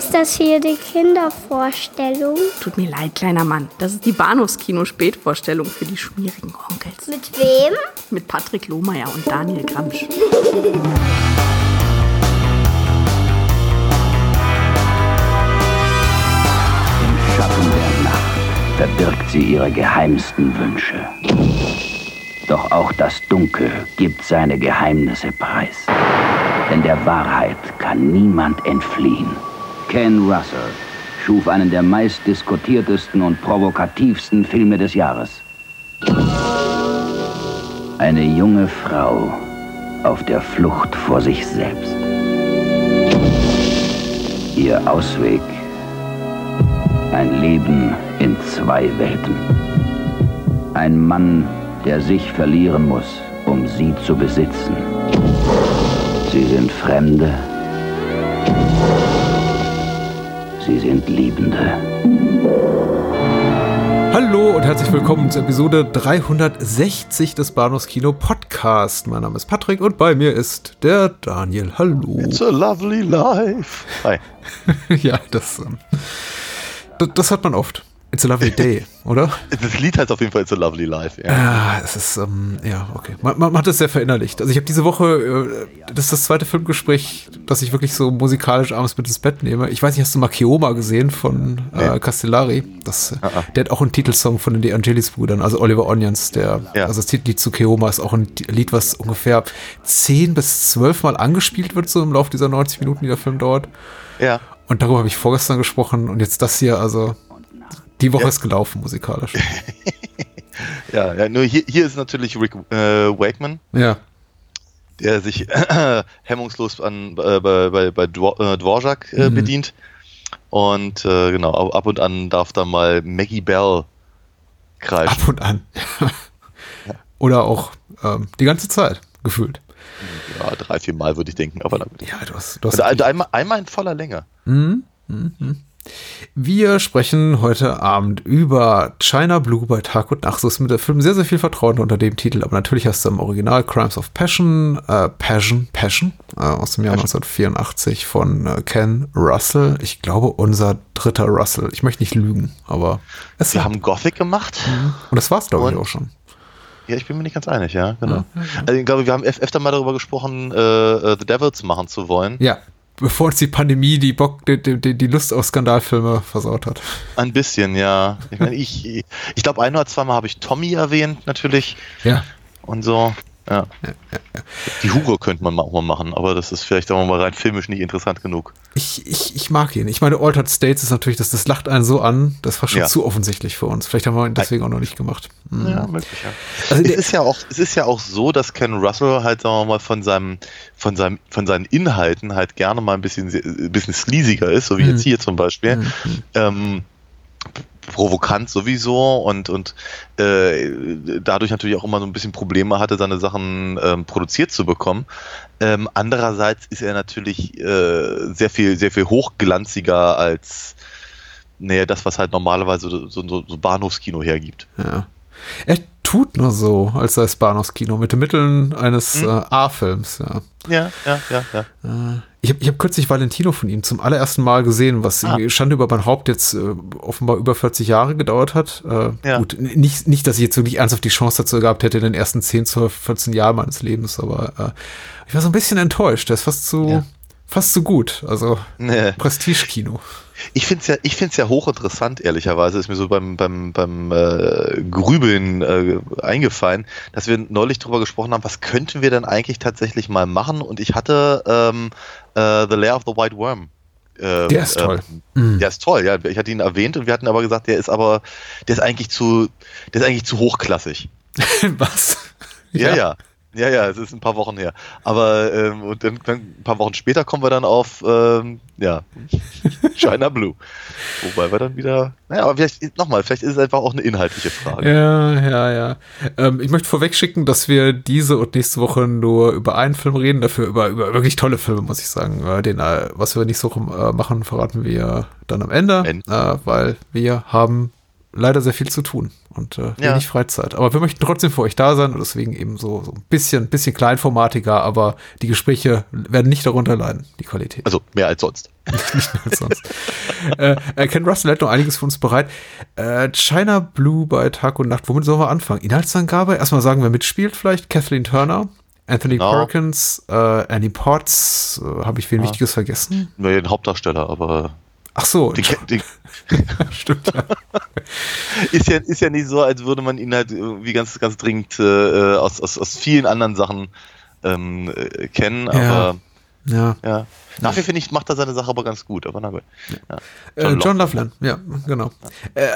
Ist das hier die Kindervorstellung? Tut mir leid, kleiner Mann. Das ist die Bahnhofskino-Spätvorstellung für die schmierigen Onkels. Mit wem? Mit Patrick Lohmeier und Daniel Gramsch. Im Schatten der Nacht verbirgt sie ihre geheimsten Wünsche. Doch auch das Dunkel gibt seine Geheimnisse preis. Denn der Wahrheit kann niemand entfliehen. Ken Russell schuf einen der meistdiskutiertesten und provokativsten Filme des Jahres. Eine junge Frau auf der Flucht vor sich selbst. Ihr Ausweg ein Leben in zwei Welten. Ein Mann, der sich verlieren muss, um sie zu besitzen. Sie sind Fremde. Sie sind Liebende. Hallo und herzlich willkommen zur Episode 360 des Bahnhofskino Podcast. Mein Name ist Patrick und bei mir ist der Daniel. Hallo. It's a lovely life. Hi. ja, das, ähm, das, das hört man oft. It's a lovely day, oder? Das Lied heißt auf jeden Fall It's a lovely life. Ja, Ja, es ist, ähm, ja, okay. Man, man hat es sehr verinnerlicht. Also ich habe diese Woche, äh, das ist das zweite Filmgespräch, das ich wirklich so musikalisch abends mit ins Bett nehme. Ich weiß nicht, hast du mal Keoma gesehen von äh, Nee. Castellari? Das, äh, Ah, ah. Der hat auch einen Titelsong von den De Angelis-Brüdern, also Oliver Onions, der, Ja. also das Titellied zu Keoma ist auch ein Lied, was ungefähr zehn bis zwölf Mal angespielt wird, so im Laufe dieser 90 Minuten, die der Film dauert. ja. Und darüber habe ich vorgestern gesprochen und jetzt das hier, also die Woche Ja. ist gelaufen musikalisch. ja, ja nur hier, hier ist natürlich Rick äh, Wakeman, ja. der sich hemmungslos an, äh, bei, bei, bei äh, Dvorak äh, Mhm. bedient. Und äh, genau, ab und an darf da mal Maggie Bell kreischen. Ab und an. Oder auch ähm, die ganze Zeit, gefühlt. Ja, drei, vier Mal würde ich denken, aber. Ja, du hast, du hast Und ein- einmal, einmal in voller Länge. Mhm, mhm, mhm. Wir sprechen heute Abend über China Blue bei Tag und Nacht. So ist mit der Film sehr, sehr viel vertraut unter dem Titel, aber natürlich hast du im Original Crimes of Passion, äh, Passion, Passion, äh, aus dem Jahr 1984 von äh, Ken Russell. Ich glaube, unser dritter Russell. Ich möchte nicht lügen, aber es Wir haben Gothic gemacht. und das war's, glaube ich, auch schon. Ja, ich bin mir nicht ganz einig, ja, genau. Also ich glaube, wir haben öf- öfter mal darüber gesprochen, äh, äh, The Devils machen zu wollen. Ja, bevor uns die Pandemie die Bock, die, die, die Lust auf Skandalfilme versaut hat. Ein bisschen, ja. Ich meine, ich, ich glaube, ein oder zweimal habe ich Tommy erwähnt, natürlich. Ja. Und so. Ja. Die Hugo könnte man auch mal machen, aber das ist vielleicht auch mal rein filmisch nicht interessant genug. Ich, ich, ich mag ihn. Ich meine, Altered States ist natürlich, das, das lacht einen so an, das war schon Ja. zu offensichtlich für uns. Vielleicht haben wir ihn deswegen auch noch nicht gemacht. Hm. Ja, möglich, ja. Also es, der- ist ja auch, es ist ja auch so, dass Ken Russell halt, sagen wir mal, von seinem, von seinem, von seinen Inhalten halt gerne mal ein bisschen, ein bisschen sleasiger ist, so wie Mhm. jetzt hier zum Beispiel. Mhm. ähm, provokant sowieso und, und äh, dadurch natürlich auch immer so ein bisschen Probleme hatte, seine Sachen ähm, produziert zu bekommen. Ähm, andererseits ist er natürlich äh, sehr viel, sehr viel hochglanziger als naja, das, was halt normalerweise so, so, so Bahnhofskino hergibt. Ja. Er tut nur so, als sei es Bahnhofskino, mit den Mitteln eines Hm. äh, A-Films, ja. Ja, ja, ja, ja. Äh, Ich habe ich hab kürzlich Valentino von ihm zum allerersten Mal gesehen, was Ah. Schande über mein Haupt jetzt äh, offenbar über 40 Jahre gedauert hat. Äh, Ja. Gut, nicht, nicht, dass ich jetzt wirklich ernsthaft die Chance dazu gehabt hätte in den ersten 10, 12, 14 Jahren meines Lebens, aber äh, ich war so ein bisschen enttäuscht. Der ist fast zu, Ja. fast zu gut. Also Nee. Prestige-Kino. Ich finde es ja, ich find's ja hochinteressant, ehrlicherweise, ist mir so beim, beim, beim äh, Grübeln äh, eingefallen, dass wir neulich drüber gesprochen haben, was könnten wir denn eigentlich tatsächlich mal machen? Und ich hatte ähm, äh, The Lair of the White Worm. ähm, Der ist toll. Mhm. Der ist toll, ja. Ich hatte ihn erwähnt und wir hatten aber gesagt, der ist aber, der ist eigentlich zu, der ist eigentlich zu hochklassig. was? Ja, ja. Ja, ja, es ist ein paar Wochen her. Aber ähm, und dann, ein paar Wochen später kommen wir dann auf ähm, ja, China Blue. Wobei wir dann wieder. Naja, aber vielleicht nochmal, vielleicht ist es einfach auch eine inhaltliche Frage. Ja, ja, ja. Ähm, ich möchte vorweg schicken, dass wir diese und nächste Woche nur über einen Film reden, dafür über, über wirklich tolle Filme, muss ich sagen. Äh, Den, äh, was wir nächste Woche äh, machen, verraten wir dann am Ende, Ende. Äh, weil wir haben leider sehr viel zu tun und äh, Ja. wenig Freizeit. Aber wir möchten trotzdem für euch da sein und deswegen eben so, so ein bisschen, bisschen kleinformatiger, aber die Gespräche werden nicht darunter leiden, die Qualität. Also mehr als sonst. nicht mehr als sonst. äh, äh, Ken Russell hat noch einiges für uns bereit. Äh, China Blue bei Tag und Nacht. Womit sollen wir anfangen? Inhaltsangabe? Erstmal sagen, wer mitspielt vielleicht. Kathleen Turner, Anthony Genau. Perkins, äh, Annie Potts. Äh, Habe ich wen Ja. Wichtiges vergessen? Nur den Hauptdarsteller, aber Ach so, den, den, stimmt. Ja. ist, ja, ist ja nicht so, als würde man ihn halt irgendwie ganz, ganz dringend äh, aus, aus, aus vielen anderen Sachen ähm, äh, kennen, aber ja. ja. Nach wie finde ich, macht er seine Sache aber ganz gut, aber na gut. Ja. Äh, John Loveland, ja, genau. Äh,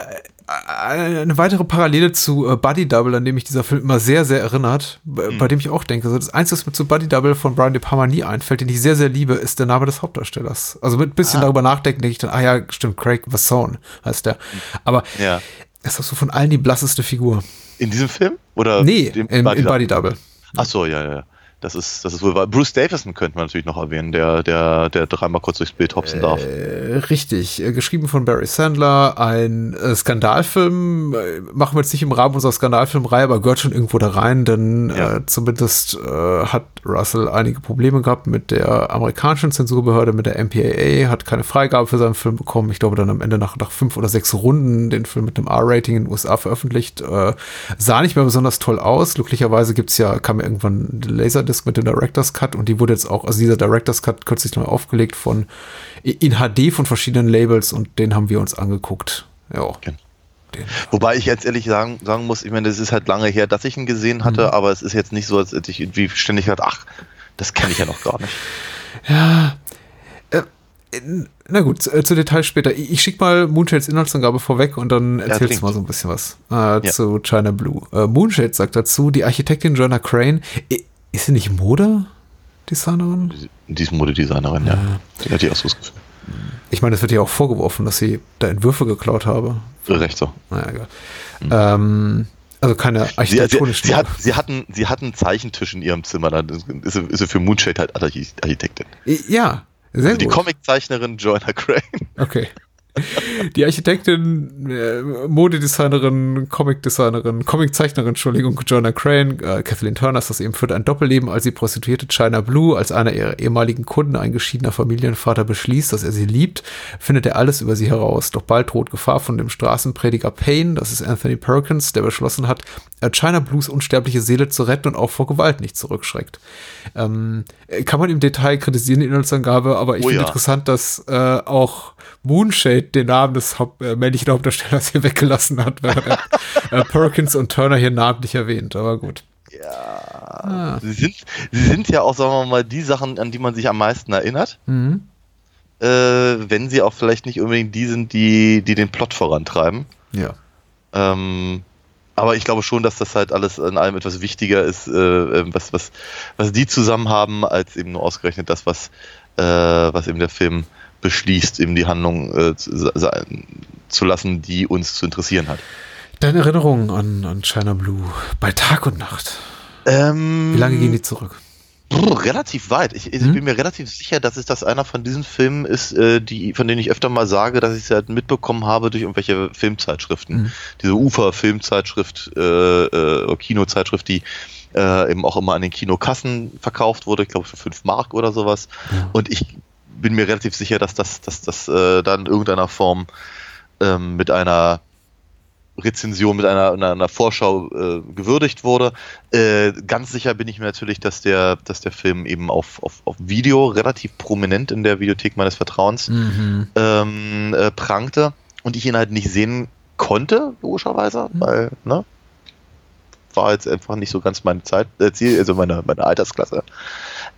eine eine weitere Parallele zu äh, Buddy Double, an dem mich dieser Film immer sehr, sehr erinnert, Mhm. bei dem ich auch denke, so das Einzige, was mir zu Buddy Double von Brian De Palma nie einfällt, den ich sehr, sehr liebe, ist der Name des Hauptdarstellers. Also mit ein bisschen Ah. darüber nachdenken, denke ich dann, ah ja, stimmt, Craig Vasson heißt der. Aber Ja. Ist das so von allen die blasseste Figur? In diesem Film? Oder Nee, im, Buddy in Double? Buddy Double. Ach so, ja, ja, ja. Das ist, das ist wohl wahr. Bruce Davison könnte man natürlich noch erwähnen, der, der, der dreimal kurz durchs Bild hopsen darf. Äh, richtig, äh, geschrieben von Barry Sandler, ein äh, Skandalfilm, äh, machen wir jetzt nicht im Rahmen unserer Skandalfilmreihe, aber gehört schon irgendwo da rein, denn Ja. äh, zumindest äh, hat Russell einige Probleme gehabt mit der amerikanischen Zensurbehörde, mit der MPAA, hat keine Freigabe für seinen Film bekommen. Ich glaube, dann am Ende nach, nach fünf oder sechs Runden den Film mit einem R-Rating in den USA veröffentlicht. Äh, sah nicht mehr besonders toll aus. Glücklicherweise gibt's ja, kam ja irgendwann die Laserdisc mit dem Director's Cut und die wurde jetzt auch, also dieser Director's Cut kürzlich neu aufgelegt von in HD von verschiedenen Labels und den haben wir uns angeguckt. Ja. Genau. Den. Wobei ich jetzt ehrlich sagen, sagen muss, ich meine, das ist halt lange her, dass ich ihn gesehen hatte, Mhm. aber es ist jetzt nicht so, als hätte ich irgendwie ständig gedacht, ach, das kenne ich ja noch gar nicht. Ja. Äh, na gut, äh, zu Details später. Ich, ich schicke mal Moonshades Inhaltsangabe vorweg und dann erzählst klingt. du mal so ein bisschen was äh, zu China Blue. Äh, Moonshades sagt dazu, die Architektin Joanna Crane, ist sie nicht Modedesignerin? Die ist Modedesignerin, ja. Die hat die auch so das Gefühl. Ich meine, es wird ja auch vorgeworfen, dass sie da Entwürfe geklaut habe. Recht so. Naja, egal. Ähm, also keine Sie, sie, sie, hat, sie, hatten, sie hatten einen Zeichentisch in ihrem Zimmer, dann ist sie, ist sie für Moonshade halt Archi- Architektin. ja, sehr Also die gut. Comiczeichnerin Joanna Crane. Okay. Die Architektin, äh, Modedesignerin, Comicdesignerin, Comiczeichnerin, Entschuldigung, Joanna Crane, äh, Kathleen Turner ist das eben führt ein Doppelleben als die Prostituierte China Blue, als einer ihrer ehemaligen Kunden, ein geschiedener Familienvater, beschließt, dass er sie liebt, findet er alles über sie heraus. Doch bald droht Gefahr von dem Straßenprediger Payne, das ist Anthony Perkins, der beschlossen hat, äh, China Blues unsterbliche Seele zu retten und auch vor Gewalt nicht zurückschreckt. Ähm, äh, kann man im Detail kritisieren, die Inhaltsangabe, aber ich Oh finde ja. interessant, dass äh, auch Moonshade den Namen des Haupt, äh, männlichen Hauptdarstellers hier weggelassen hat, während er äh, Perkins und Turner hier namentlich erwähnt, aber gut. Ja. Sie, sind, sie sind ja auch, sagen wir mal, die Sachen, an die man sich am meisten erinnert. Mhm. Äh, wenn sie auch vielleicht nicht unbedingt die sind, die, die den Plot vorantreiben. Ja. Ähm, aber ich glaube schon, dass das halt alles in allem etwas wichtiger ist, äh, äh, was, was, was die zusammen haben, als eben nur ausgerechnet das, was, äh, was eben der Film beschließt, eben die Handlung äh, zu, lassen, die uns zu interessieren hat. Deine Erinnerungen an, an China Blue bei Tag und Nacht. Ähm, Wie lange gehen die zurück? Brr, relativ weit. Ich, ich Hm? bin mir relativ sicher, dass es das einer von diesen Filmen ist, äh, die, von denen ich öfter mal sage, dass ich sie halt mitbekommen habe durch irgendwelche Filmzeitschriften. Mhm. Diese Ufer-Filmzeitschrift, äh, äh, oder Kinozeitschrift, die äh, eben auch immer an den Kinokassen verkauft wurde, ich glaube für 5 Mark oder sowas. Ja. Und ich bin mir relativ sicher, dass das, dass das äh, dann in irgendeiner Form ähm, mit einer Rezension, mit einer, einer, einer Vorschau äh, gewürdigt wurde. Äh, ganz sicher bin ich mir natürlich, dass der, dass der Film eben auf, auf, auf Video relativ prominent in der Videothek meines Vertrauens Mhm. ähm, äh, prangte und ich ihn halt nicht sehen konnte, logischerweise, Mhm. weil, ne? War jetzt einfach nicht so ganz meine Zeit, äh, Ziel, also meine, meine Altersklasse.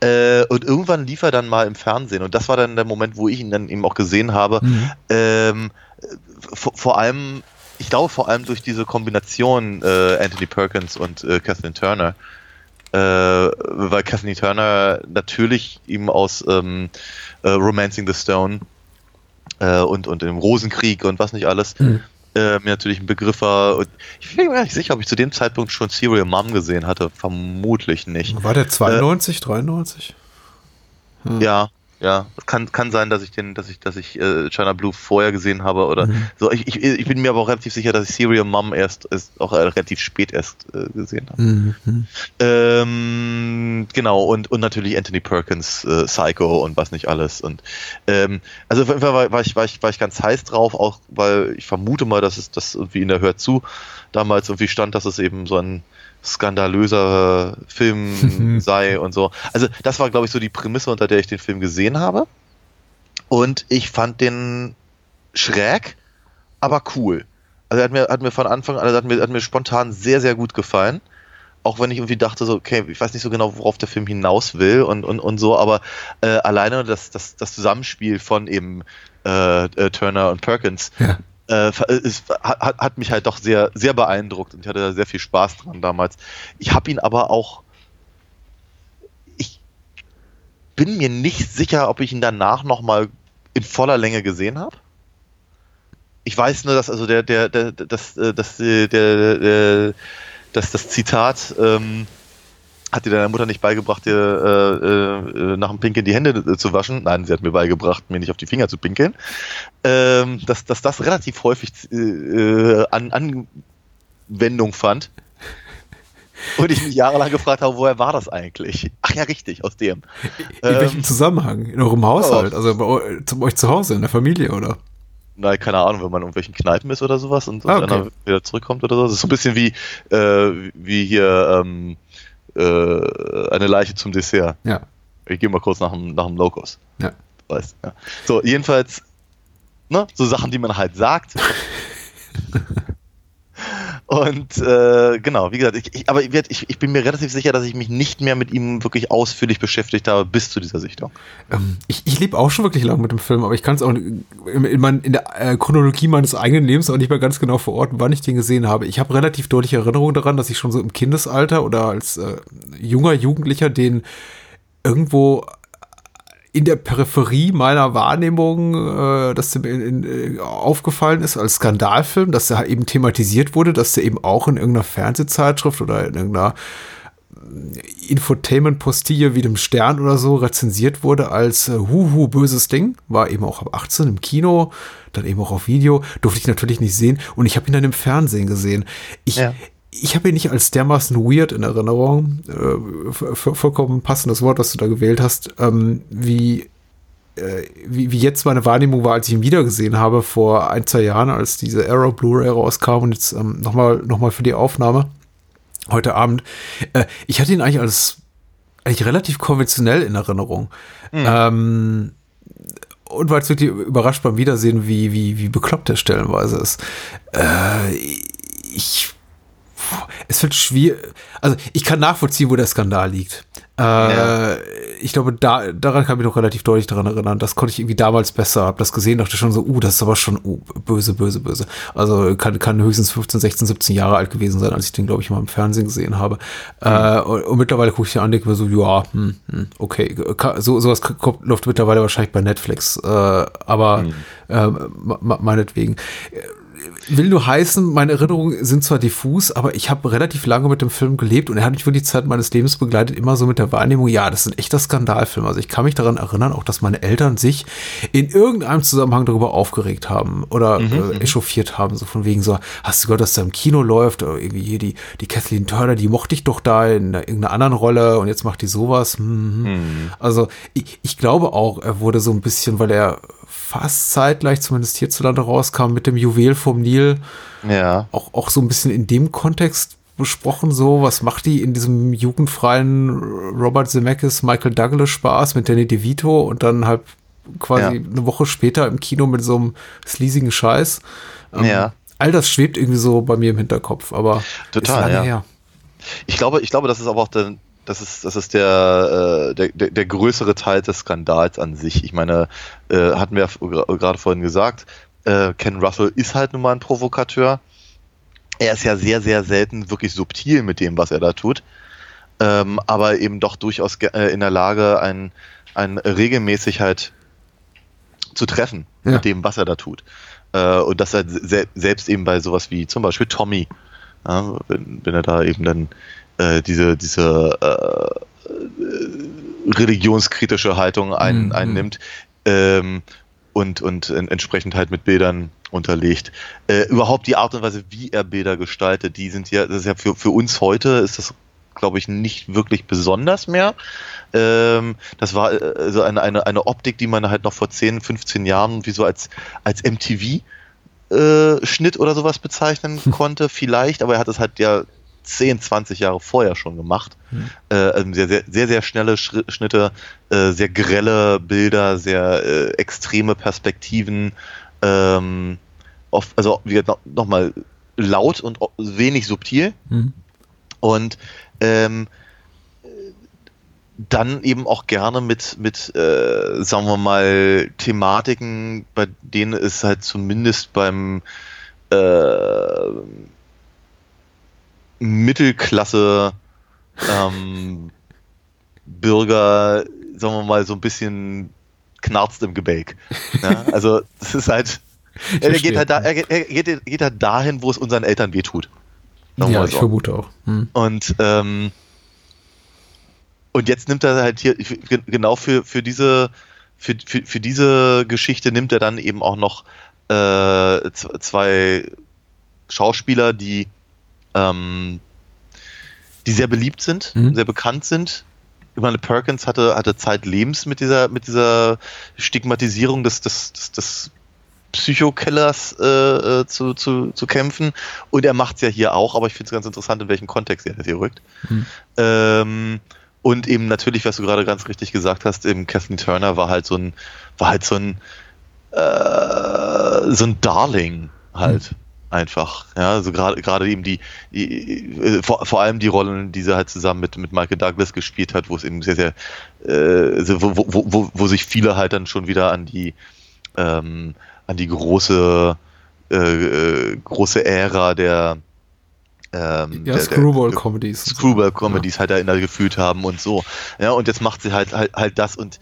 Äh, und irgendwann lief er dann mal im Fernsehen und das war dann der Moment, wo ich ihn dann eben auch gesehen habe. Mhm. Ähm, vor, allem, ich glaube vor allem durch diese Kombination äh, Anthony Perkins und äh, Kathleen Turner, äh, weil Kathleen Turner natürlich eben aus ähm, äh, Romancing the Stone äh, und, und im Rosenkrieg und was nicht alles, Mhm. Äh, mir natürlich ein Begriff war. Und ich bin mir gar nicht sicher, ob ich zu dem Zeitpunkt schon Serial Mom gesehen hatte. Vermutlich nicht. War der 92, 93? Ja, Ja, kann, kann sein, dass ich den, dass ich, dass ich äh, China Blue vorher gesehen habe oder Mhm. so. Ich, ich, ich bin mir aber auch relativ sicher, dass ich Serial Mom erst, erst auch äh, relativ spät erst äh, gesehen habe. Mhm. Ähm, genau, und, und natürlich Anthony Perkins, äh, Psycho und was nicht alles. Und ähm, also auf jeden Fall war, war, ich, war, ich, war ich ganz heiß drauf, auch weil ich vermute mal, dass es das irgendwie in der Hör zu damals irgendwie stand, dass es eben so ein skandalöser Film sei und so. Also das war, glaube ich, so die Prämisse, unter der ich den Film gesehen habe. Und ich fand den schräg, aber cool. Also er hat mir, hat mir von Anfang an, also hat mir, hat mir spontan sehr, sehr gut gefallen. Auch wenn ich irgendwie dachte, so, okay, ich weiß nicht so genau, worauf der Film hinaus will und, und, und so, aber äh, alleine das, das, das Zusammenspiel von eben äh, äh, Turner und Perkins Ja. Äh, ver- ist, hat, hat mich halt doch sehr, sehr beeindruckt und ich hatte da sehr viel Spaß dran damals. Ich habe ihn aber auch. Ich bin mir nicht sicher, ob ich ihn danach nochmal in voller Länge gesehen habe. Ich weiß nur, dass also der, der, der, das, äh, das, äh, der, der, das, das Zitat, ähm, hat dir deine Mutter nicht beigebracht, dir äh, äh, nach dem Pinkeln die Hände äh, zu waschen? Nein, sie hat mir beigebracht, mir nicht auf die Finger zu pinkeln. Ähm, dass, dass das relativ häufig äh, äh, an Anwendung fand. Und ich mich jahrelang gefragt habe, woher war das eigentlich? Ach ja, richtig, aus dem. In welchem Ähm, Zusammenhang? In eurem Haushalt? Also bei eu zu euch zu Hause, in der Familie, oder? Nein, keine Ahnung, wenn man in irgendwelchen Kneipen ist oder sowas und, und Ah, okay. dann wieder zurückkommt oder so. Das ist so ein bisschen wie, äh, wie hier ähm, äh, eine Leiche zum Dessert. Ja. Ich gehe mal kurz nach dem, nach dem Locus. Ja. Weißt, ja. So, jedenfalls, ne, so Sachen, die man halt sagt. Und äh, genau, wie gesagt, ich, ich, aber ich, ich, bin mir relativ sicher, dass ich mich nicht mehr mit ihm wirklich ausführlich beschäftigt habe bis zu dieser Sichtung. Ähm, ich ich lebe auch schon wirklich lang mit dem Film, aber ich kann es auch in, in, mein, in der äh, Chronologie meines eigenen Lebens auch nicht mehr ganz genau verorten, wann ich den gesehen habe. Ich habe relativ deutliche Erinnerungen daran, dass ich schon so im Kindesalter oder als äh, junger Jugendlicher den irgendwo in der Peripherie meiner Wahrnehmung, äh, dass der mir in, in, äh, aufgefallen ist als Skandalfilm, dass halt eben thematisiert wurde, dass der eben auch in irgendeiner Fernsehzeitschrift oder in irgendeiner Infotainment-Postille wie dem Stern oder so rezensiert wurde als äh, Huhu, böses Ding. War eben auch ab 18 im Kino, dann eben auch auf Video. Durfte ich natürlich nicht sehen und ich habe ihn dann im Fernsehen gesehen. Ich, Ja. Ich habe ihn nicht als dermaßen weird in Erinnerung, äh, vollkommen passendes Wort, was du da gewählt hast, ähm, wie, äh, wie, wie jetzt meine Wahrnehmung war, als ich ihn wiedergesehen habe vor ein, zwei Jahren, als diese Arrow Blu-ray rauskam und jetzt ähm, nochmal noch mal für die Aufnahme heute Abend. Äh, ich hatte ihn eigentlich als eigentlich relativ konventionell in Erinnerung. Ähm, und war jetzt wirklich überrascht beim Wiedersehen, wie, wie, wie bekloppt der stellenweise ist. Äh, ich es wird schwierig. Also ich kann nachvollziehen, wo der Skandal liegt. Äh, Ja. Ich glaube, da, daran kann ich mich noch relativ deutlich daran erinnern. Das konnte ich irgendwie damals besser. Hab das gesehen, dachte schon so, uh, das ist aber schon uh, böse, böse, böse. Also kann, kann höchstens 15, 16, 17 Jahre alt gewesen sein, als ich den, glaube ich, mal im Fernsehen gesehen habe. Äh, und, und mittlerweile gucke ich den an, denke mir so, ja, hm, hm, okay. Ka- So, sowas kommt, läuft mittlerweile wahrscheinlich bei Netflix. Äh, aber ma- meinetwegen will nur heißen, meine Erinnerungen sind zwar diffus, aber ich habe relativ lange mit dem Film gelebt und er hat mich wirklich die Zeit meines Lebens begleitet, immer so mit der Wahrnehmung, ja, das ist ein echter Skandalfilm. Also ich kann mich daran erinnern, auch dass meine Eltern sich in irgendeinem Zusammenhang darüber aufgeregt haben oder äh, echauffiert haben, so von wegen so, hast du gehört, dass da im Kino läuft, oder irgendwie hier die, die Kathleen Turner, die mochte ich doch da in einer- irgendeiner anderen Rolle und jetzt macht die sowas. Hm, hm. Also ich, ich glaube auch, er wurde so ein bisschen, weil er fast zeitgleich zumindest hierzulande rauskam mit dem Juwel vom Nil, Ja. auch, auch so ein bisschen in dem Kontext besprochen, so, was macht die in diesem jugendfreien Robert Zemeckis, Michael Douglas Spaß mit Danny DeVito und dann halt quasi Ja. eine Woche später im Kino mit so einem sleasigen Scheiß. Ähm, Ja. All das schwebt irgendwie so bei mir im Hinterkopf, aber Total, ist lange ja. her. Ich glaube, ich glaube, das ist aber auch der, das ist, das ist der, äh, der, der, der größere Teil des Skandals an sich. Ich meine, äh, hatten wir gerade vorhin gesagt, äh, Ken Russell ist halt nun mal ein Provokateur. Er ist ja sehr, sehr selten wirklich subtil mit dem, was er da tut. Ähm, aber eben doch durchaus in der Lage, ein, ein regelmäßig halt zu treffen Ja. mit dem, was er da tut. Äh, und das halt se selbst eben bei sowas wie zum Beispiel Tommy, ja, wenn, wenn er da eben dann äh, diese, diese religionskritische Haltung ein, Mhm. einnimmt ähm, und, und en- entsprechend halt mit Bildern unterlegt. Äh, überhaupt die Art und Weise, wie er Bilder gestaltet, die sind ja, das ist ja für, für uns heute ist das, glaube ich, nicht wirklich besonders mehr. Ähm, das war äh, also eine, eine, eine Optik, die man halt noch vor 10, 15 Jahren wie so als, als MTV äh, Schnitt oder sowas bezeichnen konnte, vielleicht, aber er hat es halt ja 10, 20 Jahre vorher schon gemacht. Äh, also sehr, sehr, sehr, sehr schnelle Schri- Schnitte, äh, sehr grelle Bilder, sehr äh, extreme Perspektiven, ähm, oft, also wie gesagt, noch, noch mal laut und wenig subtil. Mhm. Und ähm, dann eben auch gerne mit, mit äh, sagen wir mal, Thematiken, bei denen es halt zumindest beim äh, Mittelklasse ähm, Bürger, sagen wir mal, so ein bisschen knarzt im Gebälk. Ja? Also das ist halt, er, geht halt da, er, geht- er geht, halt dahin, wo es unseren Eltern wehtut. Sagen Ja, mal ich so. vermute auch. Mhm. Und, ähm, und jetzt nimmt er halt hier, genau für, für diese, für, für, für diese Geschichte nimmt er dann eben auch noch äh, zwei Schauspieler, die, ähm, die sehr beliebt sind, Mhm. sehr bekannt sind. Ich meine, Perkins hatte, hatte zeitlebens mit dieser, mit dieser Stigmatisierung des, des, des, des Psychokillers äh, äh, zu, zu, zu kämpfen. Und er macht es ja hier auch, aber ich finde es ganz interessant, in welchem Kontext er das hier rückt. Mhm. Ähm, und eben natürlich, was du gerade ganz richtig gesagt hast, eben Kathleen Turner war halt so ein, war halt so ein, äh, so ein Darling halt. Einfach, ja, also gerade gerade eben die, die vor, vor allem die Rollen, die sie halt zusammen mit mit Michael Douglas gespielt hat, wo es eben sehr sehr äh, wo, wo, wo, wo sich viele halt dann schon wieder an die ähm, an die große äh, äh, große Ära der ähm, Ja, Screwball-Comedies. Screwball-Comedies halt erinnert gefühlt haben und so. Ja, und jetzt macht sie halt halt, halt das und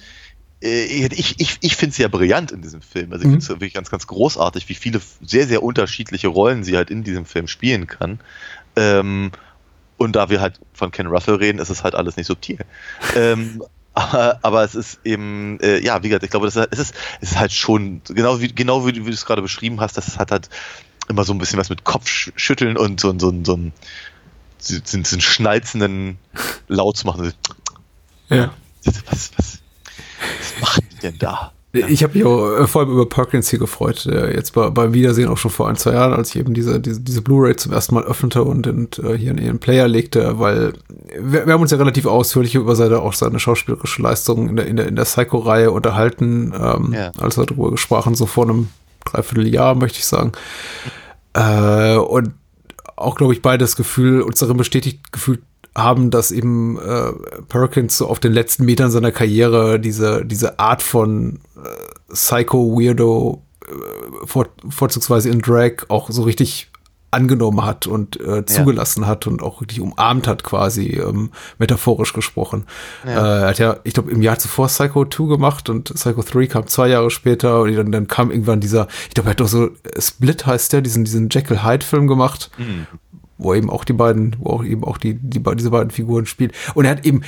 ich, ich, ich finde es ja brillant in diesem Film. Also ich Mhm. finde es wirklich ganz, ganz großartig, wie viele sehr, sehr unterschiedliche Rollen sie halt in diesem Film spielen kann. Ähm, und da wir halt von Ken Russell reden, ist es halt alles nicht subtil. ähm, aber, aber es ist eben, äh, ja, wie gesagt, ich glaube, das ist, es, ist, es ist halt schon, genau wie, genau wie, du- es gerade beschrieben hast, das hat halt immer so ein bisschen was mit Kopfschütteln und so, so, so, so ein so, so einen schnalzenden Laut zu machen. Ja. Was, was, was machen die denn da? Ich habe mich auch äh, vor allem über Perkins hier gefreut. Äh, jetzt bei, beim Wiedersehen auch schon vor ein, zwei Jahren, als ich eben diese, diese, diese Blu-ray zum ersten Mal öffnete und, und äh, hier in ihren Player legte, weil wir, wir haben uns ja relativ ausführlich über seine, auch seine schauspielerische Leistung in der, in der, in der Psycho-Reihe unterhalten, ähm, Ja. als wir darüber gesprochen, so vor einem Dreivierteljahr, möchte ich sagen. Äh, und auch, glaube ich, beide das Gefühl, uns darin bestätigt gefühlt haben, dass eben äh, Perkins so auf den letzten Metern seiner Karriere diese, diese Art von äh, Psycho-Weirdo äh, vor, vorzugsweise in Drag auch so richtig angenommen hat und äh, zugelassen hat und auch richtig umarmt hat, quasi ähm, metaphorisch gesprochen. Äh, er hat ja, ich glaube, im Jahr zuvor Psycho 2 gemacht und Psycho 3 kam zwei Jahre später und dann, dann kam irgendwann dieser, ich glaube, er hat doch so äh, Split heißt der, diesen, diesen Jekyll Hyde-Film gemacht, wo eben auch die beiden, wo auch eben auch die, die diese beiden Figuren spielt. Und er hat eben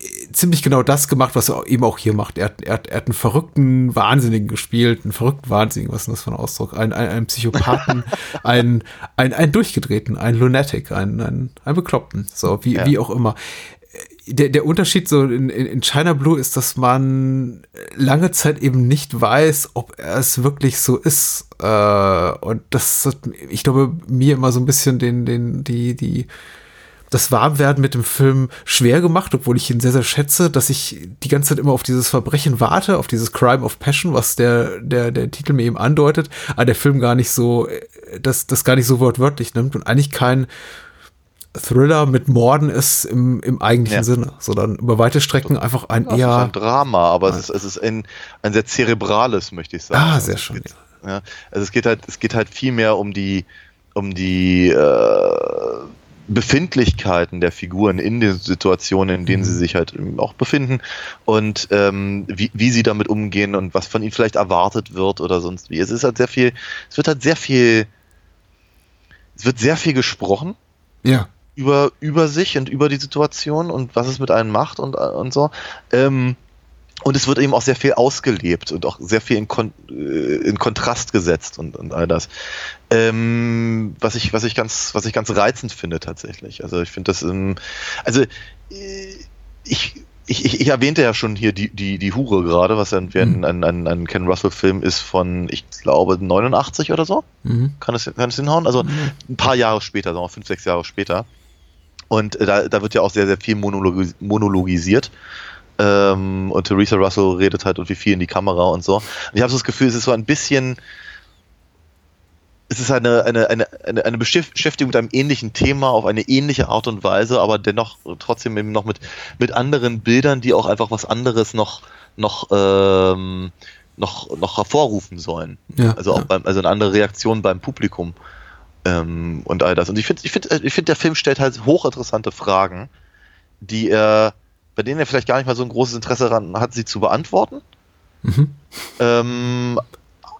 äh, ziemlich genau das gemacht, was er eben auch hier macht. Er hat, er hat, er hat einen verrückten Wahnsinnigen gespielt, einen verrückten Wahnsinnigen, was ist denn das für ein Ausdruck? Ein, ein, einen Psychopathen, einen, einen, einen durchgedrehten, einen Lunatic, einen, einen, einen Bekloppten, so wie, Ja. wie auch immer. Der, der Unterschied so in, in, in China Blue ist, dass man lange Zeit eben nicht weiß, ob es wirklich so ist. Äh, und das hat, ich glaube, mir immer so ein bisschen den, den, die, die, das Warmwerden mit dem Film schwer gemacht, obwohl ich ihn sehr, sehr schätze, dass ich die ganze Zeit immer auf dieses Verbrechen warte, auf dieses Crime of Passion, was der, der, der Titel mir eben andeutet, aber der Film gar nicht so, äh, das, das gar nicht so wortwörtlich nimmt und eigentlich kein Thriller mit Morden ist im, im eigentlichen Ja. Sinne, sondern über weite Strecken einfach ein Ja, es ist eher, ein Drama, aber es ist, es ist ein, ein sehr zerebrales, möchte ich sagen. ah, Also sehr es schön, geht- ja. Also es geht halt, es geht halt viel mehr um die, um die äh, Befindlichkeiten der Figuren in den Situationen, in denen Mhm. sie sich halt auch befinden und ähm, wie, wie sie damit umgehen und was von ihnen vielleicht erwartet wird oder sonst wie. Es ist halt sehr viel, es wird halt sehr viel, es wird sehr viel gesprochen Ja, über, über sich und über die Situation und was es mit einem macht und, und so. Ähm, und es wird eben auch sehr viel ausgelebt und auch sehr viel in, Kon äh, in Kontrast gesetzt und, und all das. Ähm, was ich, was ich ganz, was ich ganz reizend finde tatsächlich. Also ich finde das, ähm, also äh, ich, ich, ich, ich erwähnte ja schon hier die, die, die Hure gerade, was ein, mhm. ein, ein, ein Ken Russell-Film ist von, ich glaube, 89 oder so. Mhm. Kann es kann es hinhauen? Also mhm. ein paar Jahre später, sagen wir fünf, sechs Jahre später. Und äh, da, da wird ja auch sehr, sehr viel monologis monologisiert. Ähm, und Theresa Russell redet halt irgendwie viel in die Kamera und so. Und ich habe so das Gefühl, es ist so ein bisschen, es ist eine, eine, eine, eine, eine Beschäftigung mit einem ähnlichen Thema auf eine ähnliche Art und Weise, aber dennoch trotzdem eben noch mit, mit anderen Bildern, die auch einfach was anderes noch, noch, ähm, noch, noch hervorrufen sollen. Ja, also auch ja. beim, also eine andere Reaktion beim Publikum ähm, und all das. Und ich finde, ich finde, ich finde, der Film stellt halt hochinteressante Fragen, die er bei denen er vielleicht gar nicht mal so ein großes Interesse daran hat, sie zu beantworten. Mhm. Ähm,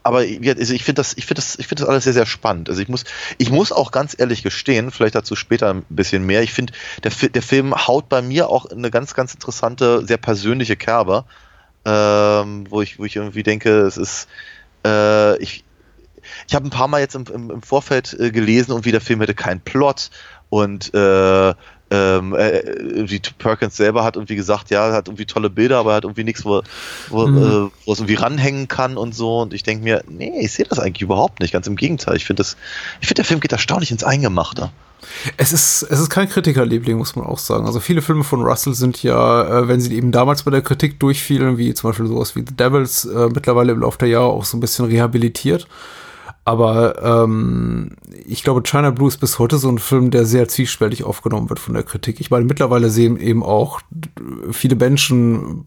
aber also ich finde das, ich finde das, ich finde das alles sehr, sehr spannend. Also ich muss, ich muss auch ganz ehrlich gestehen, vielleicht dazu später ein bisschen mehr. Ich finde, der, der Film haut bei mir auch eine ganz, ganz interessante, sehr persönliche Kerbe, ähm, wo ich, wo ich irgendwie denke, es ist, äh, ich, ich habe ein paar Mal jetzt im, im, im Vorfeld äh, gelesen und wie der Film hätte keinen Plot und äh, ähm, äh, irgendwie Perkins selber hat irgendwie gesagt, ja, hat irgendwie tolle Bilder, aber hat irgendwie nichts, wo, wo, mhm. äh, wo es irgendwie ranhängen kann und so. Und ich denke mir, nee, ich sehe das eigentlich überhaupt nicht. Ganz im Gegenteil. Ich finde das, ich finde der Film geht erstaunlich ins Eingemachte. Es ist, es ist kein Kritikerliebling, muss man auch sagen. Also viele Filme von Russell sind ja, äh, wenn sie eben damals bei der Kritik durchfielen, wie zum Beispiel sowas wie The Devils, äh, mittlerweile im Laufe der Jahre auch so ein bisschen rehabilitiert. Aber ähm, ich glaube, China Blue ist bis heute so ein Film, der sehr zwiespältig aufgenommen wird von der Kritik. Ich meine, mittlerweile sehen eben auch viele Menschen,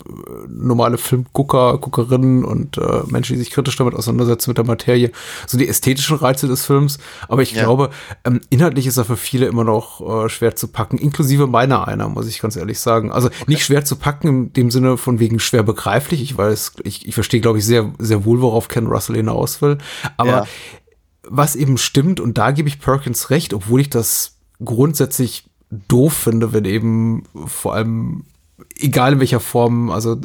normale Filmgucker, Guckerinnen und äh, Menschen, die sich kritisch damit auseinandersetzen mit der Materie, so die ästhetischen Reize des Films. Aber ich ja. glaube, ähm, inhaltlich ist er für viele immer noch äh, schwer zu packen, inklusive meiner einer, muss ich ganz ehrlich sagen. Also okay. nicht schwer zu packen in dem Sinne von wegen schwer begreiflich. Ich weiß, ich, ich verstehe, glaube ich, sehr, sehr wohl, worauf Ken Russell hinaus will. Aber ja was eben stimmt, und da gebe ich Perkins recht, obwohl ich das grundsätzlich doof finde, wenn eben vor allem egal in welcher Form, also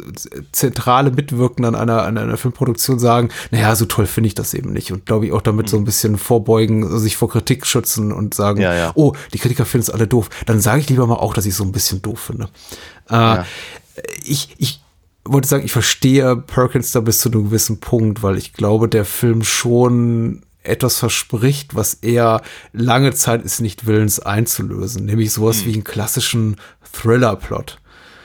zentrale Mitwirkende an einer, an einer Filmproduktion sagen, naja, so toll finde ich das eben nicht. Und glaube ich auch damit mhm. so ein bisschen vorbeugen, also sich vor Kritik schützen und sagen, ja, ja. oh, die Kritiker finden es alle doof. Dann sage ich lieber mal auch, dass ich so ein bisschen doof finde. Äh, ja. Ich, ich wollte sagen, ich verstehe Perkins da bis zu einem gewissen Punkt, weil ich glaube, der Film schon etwas verspricht, was er lange Zeit ist nicht willens einzulösen, nämlich sowas hm. wie einen klassischen Thriller-Plot.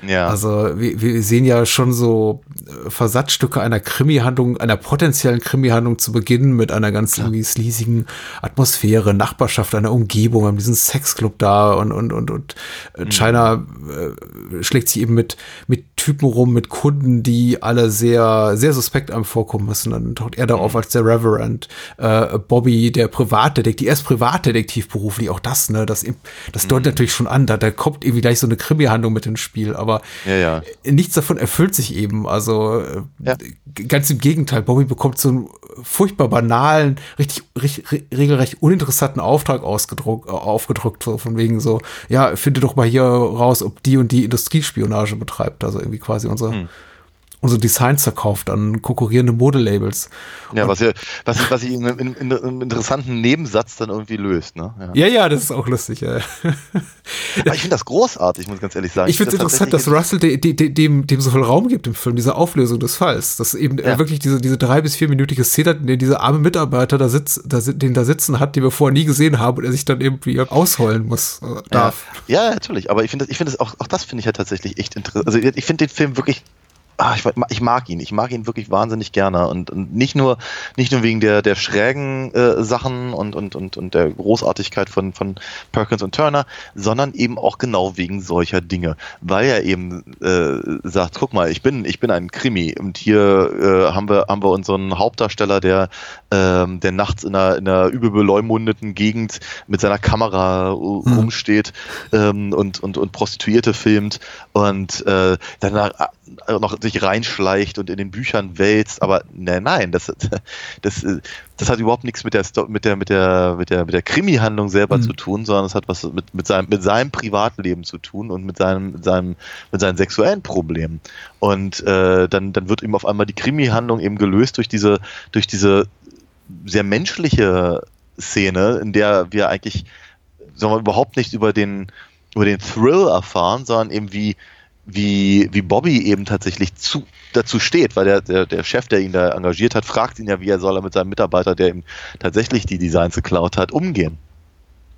Ja. Also wir, wir sehen ja schon so äh, Versatzstücke einer Krimi-Handlung, einer potenziellen Krimi-Handlung zu beginnen mit einer ganz irgendwie sleasigen Atmosphäre, Nachbarschaft, einer Umgebung, haben diesen Sexclub da und und und und äh, mhm. China äh, schlägt sich eben mit mit Typen rum, mit Kunden, die alle sehr sehr suspekt einem vorkommen müssen. Dann taucht er darauf mhm. als der Reverend, äh, Bobby, der Privatdetektiv, er ist Privatdetektiv beruflich, auch das, ne, das das mhm. deutet natürlich schon an, da, da kommt irgendwie gleich so eine Krimi-Handlung mit ins Spiel, aber aber ja, ja. nichts davon erfüllt sich eben. Also ja. ganz im Gegenteil, Bobby bekommt so einen furchtbar banalen, richtig, richtig regelrecht uninteressanten Auftrag ausgedruckt, aufgedrückt, so von wegen so, ja, finde doch mal hier raus, ob die und die Industriespionage betreibt. Also irgendwie quasi unser, hm unsere Designs verkauft an konkurrierende Modelabels. Ja, was ja, was, was sich in, in, in, einem interessanten Nebensatz dann irgendwie löst, ne? Ja, ja, ja das ist auch lustig, ja. Aber ich finde das großartig, muss ich ganz ehrlich sagen. Ich finde es interessant, dass Russell de, de, de, dem, dem so viel Raum gibt im Film, diese Auflösung des Falls. Dass eben ja. wirklich diese, diese drei- bis vierminütige Szene, in der dieser arme Mitarbeiter da sitzt, da, den da sitzen hat, den wir vorher nie gesehen haben und er sich dann irgendwie ausheulen muss, äh, darf. Ja, ja natürlich. Aber ich finde das, ich finde das auch, auch das finde ich ja tatsächlich echt interessant. Also ich finde den Film wirklich ah, ich, ich, mag ihn, ich mag ihn wirklich wahnsinnig gerne. Und, und nicht nur nicht nur wegen der der schrägen äh, Sachen und, und und und der Großartigkeit von von Perkins und Turner, sondern eben auch genau wegen solcher Dinge, weil er eben äh, sagt, guck mal, ich bin ich bin ein Krimi. Und hier äh, haben wir haben wir unseren Hauptdarsteller, der ähm, der nachts in einer in einer übel beleumundeten Gegend mit seiner Kamera hm. rumsteht ähm, und und und Prostituierte filmt. Und äh, danach noch sich reinschleicht und in den Büchern wälzt, aber nein, nein, das, das, das hat überhaupt nichts mit der mit der mit der mit der mit der Krimi-Handlung selber mhm. zu tun, sondern es hat was mit mit seinem mit seinem Privatleben zu tun und mit seinem mit seinem mit seinen sexuellen Problemen. Und äh, dann dann wird eben auf einmal die Krimi-Handlung eben gelöst durch diese durch diese sehr menschliche Szene, in der wir eigentlich sagen wir, überhaupt nicht über den über den Thrill erfahren, sondern eben wie wie, wie Bobby eben tatsächlich zu, dazu steht, weil der, der, der Chef, der ihn da engagiert hat, fragt ihn ja, wie er soll er mit seinem Mitarbeiter, der ihm tatsächlich die Designs geklaut hat, umgehen.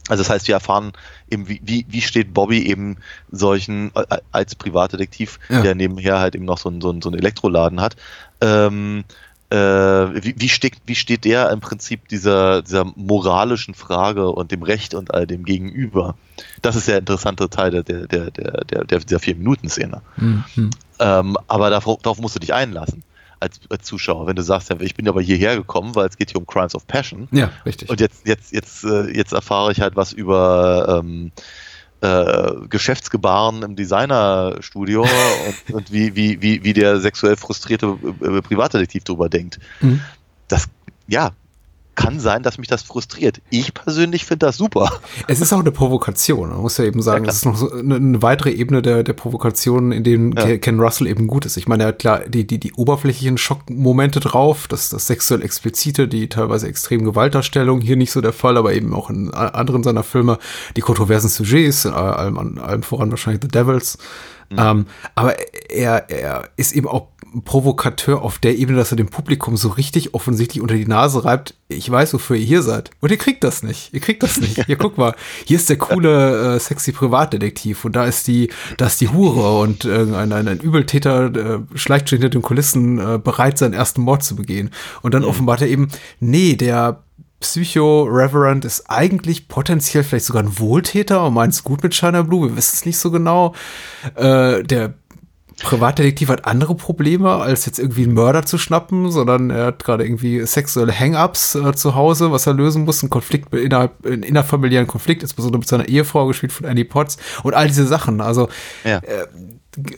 Also das heißt, wir erfahren eben, wie, wie, wie steht Bobby eben solchen äh, als Privatdetektiv, ja. der nebenher halt eben noch so einen, so einen, so einen Elektroladen hat, ähm, äh, wie, wie, steht, wie steht der im Prinzip dieser, dieser moralischen Frage und dem Recht und all dem gegenüber? Das ist der interessante Teil der, der, der, der, der, der Vier-Minuten-Szene. Mhm. Ähm, aber darauf, darauf musst du dich einlassen. Als, als, Zuschauer, wenn du sagst, ich bin aber hierher gekommen, weil es geht hier um Crimes of Passion. Ja, richtig. Und jetzt, jetzt, jetzt, äh, jetzt erfahre ich halt was über ähm, äh, Geschäftsgebaren im Designerstudio und, und wie, wie, wie, wie der sexuell frustrierte äh, Privatdetektiv drüber denkt. Mhm. Das, ja, kann sein, dass mich das frustriert. Ich persönlich finde das super. Es ist auch eine Provokation. Man muss ja eben sagen, ja, das ist noch so eine, eine, weitere Ebene der, der Provokation, in dem ja. Ken Russell eben gut ist. Ich meine, er hat klar die, die, die oberflächlichen Schockmomente drauf, das, das sexuell explizite, die teilweise extrem Gewaltdarstellung, hier nicht so der Fall, aber eben auch in anderen seiner Filme, die kontroversen Sujets, in allem, allem voran wahrscheinlich The Devils. Mhm. Ähm, aber er, er ist eben auch Provokateur auf der Ebene, dass er dem Publikum so richtig offensichtlich unter die Nase reibt. Ich weiß, wofür ihr hier seid. Und ihr kriegt das nicht. Ihr kriegt das nicht. Hier, guck mal. Hier ist der coole, äh, sexy Privatdetektiv. Und da ist die, da ist die Hure. Und äh, ein, ein, ein Übeltäter äh, schleicht schon hinter den Kulissen äh, bereit, seinen ersten Mord zu begehen. Und dann mhm. offenbart er eben, nee, der Psycho-Reverend ist eigentlich potenziell vielleicht sogar ein Wohltäter und meint es gut mit China Blue. Wir wissen es nicht so genau. Äh, der Privatdetektiv hat andere Probleme, als jetzt irgendwie einen Mörder zu schnappen, sondern er hat gerade irgendwie sexuelle Hang-Ups äh, zu Hause, was er lösen muss, ein Konflikt innerhalb, einen innerfamiliären Konflikt, insbesondere mit seiner Ehefrau, gespielt von Annie Potts und all diese Sachen. Also ja. äh,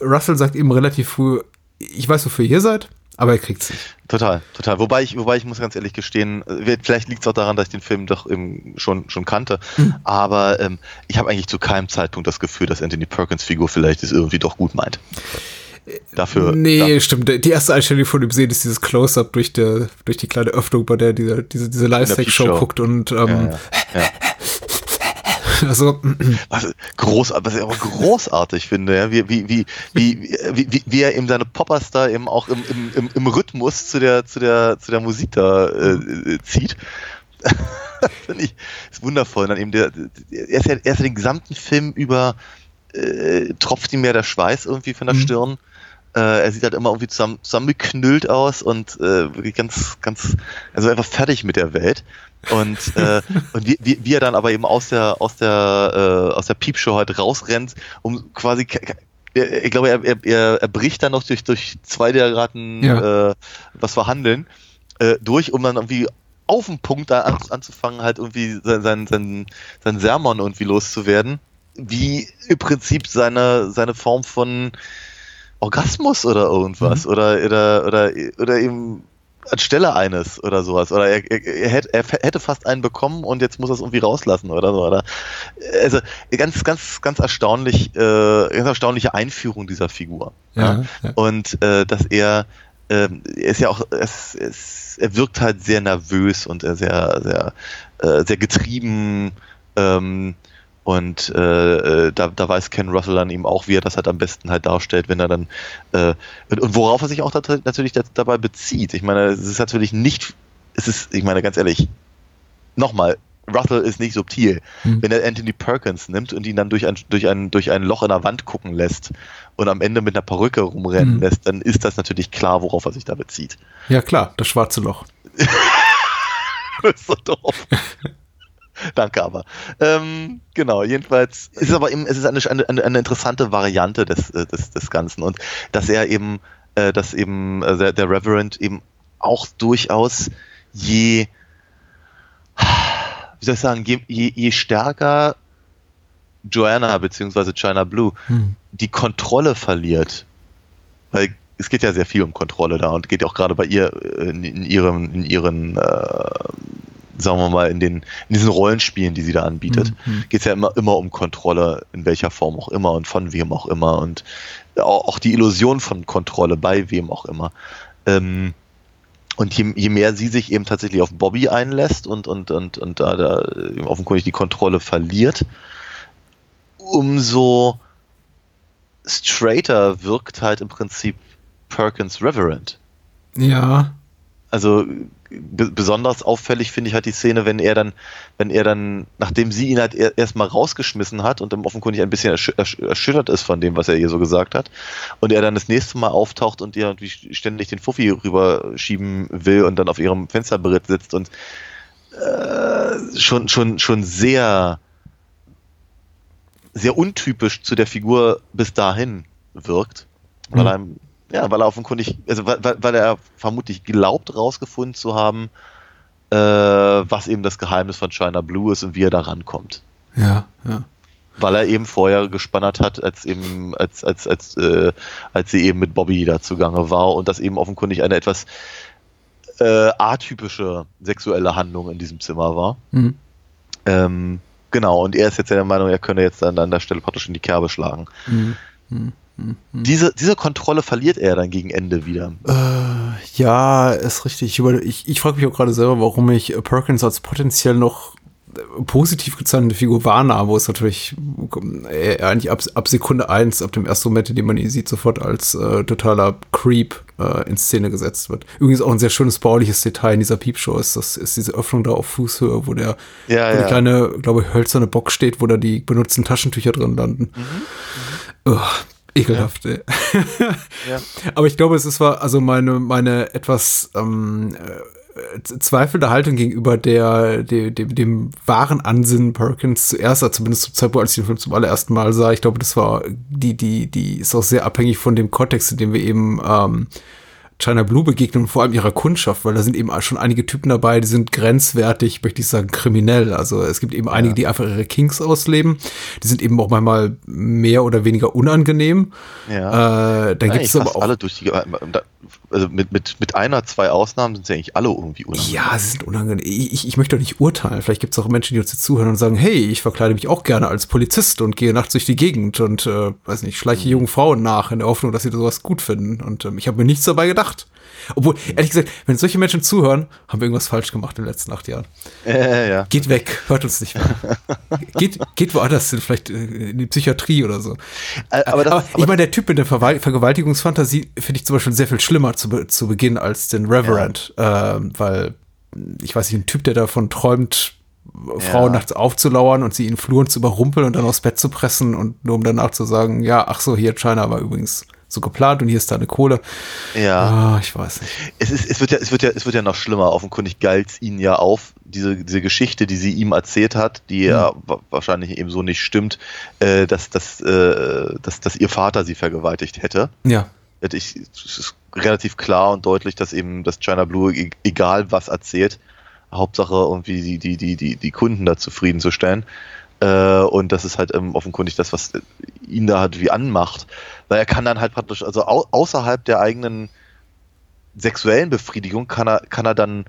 Russell sagt eben relativ früh, ich weiß, wofür ihr hier seid, aber er kriegt es nicht. Total, total. Wobei ich, wobei ich muss ganz ehrlich gestehen, äh, vielleicht liegt es auch daran, dass ich den Film doch eben schon, schon kannte. Mhm. Aber ähm, ich habe eigentlich zu keinem Zeitpunkt das Gefühl, dass Anthony Perkins Figur vielleicht es irgendwie doch gut meint. Dafür. Nee, dafür. stimmt. Die erste Einstellung, die von ihm sehen, ist dieses Close-up durch, durch die kleine Öffnung, bei der diese, diese, diese Live-Sex-Show guckt und ähm, ja, ja. Also, was, groß, was ich aber großartig finde, ja, wie, wie, wie, wie, wie, wie er eben seine Poppers da eben auch im, im, im, Rhythmus zu der, zu der, zu der Musik da äh, zieht. finde ich, ist wundervoll. Und dann eben der, er ist ja, er ist ja den gesamten Film über äh, tropft ihm ja der Schweiß irgendwie von der mhm. Stirn. Äh, er sieht halt immer irgendwie zusammen, zusammengeknüllt aus und äh, wirklich ganz, ganz, also einfach fertig mit der Welt. Und, äh, und wie, wie, wie er dann aber eben aus der, aus der, äh, aus der Piepshow halt rausrennt, um quasi ich glaube, er, er, er bricht dann noch durch, durch zwei der geraten ja. äh, was verhandeln äh, durch, um dann irgendwie auf den Punkt da an, anzufangen, halt irgendwie sein, sein, sein, sein Sermon irgendwie loszuwerden. Wie im Prinzip seine, seine Form von Orgasmus oder irgendwas. Mhm. Oder, oder, oder, oder eben anstelle eines oder sowas. Oder er, er, er, hätte, er hätte fast einen bekommen und jetzt muss er es irgendwie rauslassen oder so. Oder? Also ganz, ganz, ganz erstaunlich, äh, ganz erstaunliche Einführung dieser Figur. Ja, ja. Und äh, dass er, äh, er ist ja auch, es, es, er wirkt halt sehr nervös und sehr, sehr, äh, sehr getrieben. Ähm, und äh, äh, da, da weiß Ken Russell dann eben auch, wie er das halt am besten halt darstellt, wenn er dann äh, und, und worauf er sich auch natürlich dabei bezieht. Ich meine, es ist natürlich nicht, es ist, ich meine, ganz ehrlich, nochmal, Russell ist nicht subtil. Hm. Wenn er Anthony Perkins nimmt und ihn dann durch ein, durch, ein, durch ein Loch in der Wand gucken lässt und am Ende mit einer Perücke rumrennen hm. lässt, dann ist das natürlich klar, worauf er sich da bezieht. Ja, klar, das schwarze Loch. das ist so doof. Danke aber. Ähm, genau, jedenfalls ist es aber eben, es ist eine, eine, eine interessante Variante des, äh, des, des Ganzen und dass er eben, äh, dass eben äh, der, der Reverend eben auch durchaus je, wie soll ich sagen, je, je, je stärker Joanna bzw. China Blue hm. die Kontrolle verliert weil es geht ja sehr viel um Kontrolle da und geht auch gerade bei ihr äh, in, in ihrem, in ihren, äh, sagen wir mal, in den, in diesen Rollenspielen, die sie da anbietet, Mhm. geht es ja immer, immer um Kontrolle, in welcher Form auch immer und von wem auch immer und auch, auch die Illusion von Kontrolle bei wem auch immer. Ähm, und je, je mehr sie sich eben tatsächlich auf Bobby einlässt und, und, und, und da, da eben offenkundig die Kontrolle verliert, umso straighter wirkt halt im Prinzip Perkins Reverend. Ja. Also besonders auffällig finde ich halt die Szene, wenn er dann, wenn er dann, nachdem sie ihn halt er erstmal rausgeschmissen hat und dann offenkundig ein bisschen ersch ersch erschüttert ist von dem, was er ihr so gesagt hat, und er dann das nächste Mal auftaucht und ihr irgendwie ständig den Fuffi rüberschieben will und dann auf ihrem Fensterbrett sitzt und äh, schon, schon, schon sehr, sehr untypisch zu der Figur bis dahin wirkt, weil Mhm. ihm ja, weil er offenkundig, also weil, weil er vermutlich glaubt, rausgefunden zu haben, äh, was eben das Geheimnis von China Blue ist und wie er da rankommt. Ja, ja. Weil er eben vorher gespannert hat, als eben, als, als, als, äh, als sie eben mit Bobby da zugange war und das eben offenkundig eine etwas äh, atypische sexuelle Handlung in diesem Zimmer war. Mhm. Ähm, genau, und er ist jetzt der Meinung, er könne jetzt an, an der Stelle praktisch in die Kerbe schlagen. Mhm. Mhm. Mhm. Diese, diese Kontrolle verliert er dann gegen Ende wieder. Äh, ja, ist richtig. Ich, ich, ich frage mich auch gerade selber, warum ich Perkins als potenziell noch äh, positiv gezeichnete Figur wahrnahm, wo es natürlich äh, eigentlich ab, ab Sekunde eins, ab dem ersten Moment, in dem man ihn sieht, sofort als äh, totaler Creep äh, in Szene gesetzt wird. Übrigens auch ein sehr schönes bauliches Detail in dieser Piepshow ist, das ist diese Öffnung da auf Fußhöhe, wo der Ja, wo ja. kleine, glaube ich, hölzerne Box steht, wo da die benutzten Taschentücher drin landen. Mhm. Ugh, ekelhaft, ey. Ja. Aber ich glaube, es ist war also meine, meine etwas ähm, äh, zweifelnde Haltung gegenüber der, der, dem, dem wahren Ansinnen Perkins zuerst, also zumindest zum Zeitpunkt, als ich den Film zum allerersten Mal sah. Ich glaube, das war die, die, die ist auch sehr abhängig von dem Kontext, in dem wir eben ähm, China Blue begegnen und vor allem ihrer Kundschaft, weil da sind eben schon einige Typen dabei, die sind grenzwertig, möchte ich sagen, kriminell. Also es gibt eben einige, die einfach ihre Kings ausleben. Die sind eben auch manchmal mehr oder weniger unangenehm. Ja. Äh, dann gibt es aber auch. alle durch die, also mit, mit, mit einer, zwei Ausnahmen sind sie eigentlich alle irgendwie unangenehm. Ja, sie sind unangenehm. Ich, ich möchte doch nicht urteilen. Vielleicht gibt es auch Menschen, die uns jetzt zuhören und sagen, hey, ich verkleide mich auch gerne als Polizist und gehe nachts durch die Gegend und, äh, weiß nicht, schleiche Mhm. jungen Frauen nach in der Hoffnung, dass sie sowas gut finden. Und ähm, ich habe mir nichts dabei gedacht. Obwohl, ehrlich gesagt, wenn solche Menschen zuhören, haben wir irgendwas falsch gemacht in den letzten acht Jahren. Äh, ja. Geht weg, hört uns nicht mehr. geht, geht woanders hin, vielleicht äh, in die Psychiatrie oder so. Äh, Aber, das, Aber ich meine, der Typ mit der Verwal- Vergewaltigungsfantasie finde ich zum Beispiel sehr viel schlimmer zu, zu Beginn als den Reverend, ähm, weil ich weiß nicht, ein Typ, der davon träumt, Frauen Ja. nachts aufzulauern und sie in Fluren zu überrumpeln und dann aufs Bett zu pressen und nur um danach zu sagen, ja, ach so, hier China war übrigens so geplant und hier ist deine Kohle. ja. Ah, ich weiß nicht. Es, ist, es, wird ja, es, wird ja, es wird ja noch schlimmer. Offenkundig galt es ihnen ja auf, diese, diese Geschichte, die sie ihm erzählt hat, die ja wa- wahrscheinlich eben so nicht stimmt, äh, dass, dass, äh, dass, dass ihr Vater sie vergewaltigt hätte. Ja. Ich, es ist relativ klar und deutlich, dass eben das China Blue, e- egal was erzählt, Hauptsache irgendwie die, die, die, die, die Kunden da zufriedenzustellen. Äh, und das ist halt ähm, offenkundig das, was ihn da halt wie anmacht. Weil er kann dann halt praktisch, also au außerhalb der eigenen sexuellen Befriedigung kann er, kann er dann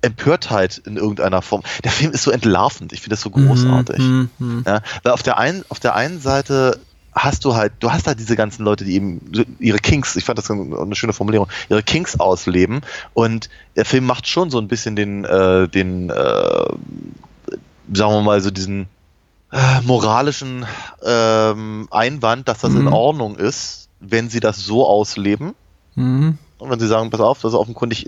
Empörtheit in irgendeiner Form. Der Film ist so entlarvend, ich finde das so großartig. Mhm, mhm. Ja, weil auf der einen, auf der einen Seite hast du halt, du hast halt diese ganzen Leute, die eben ihre Kinks, ich fand das eine schöne Formulierung, ihre Kinks ausleben und der Film macht schon so ein bisschen den, äh, den, äh, sagen wir mal so diesen äh, moralischen ähm, Einwand, dass das in Mhm. Ordnung ist, wenn sie das so ausleben. Mhm. Und wenn sie sagen, pass auf, das ist offenkundig,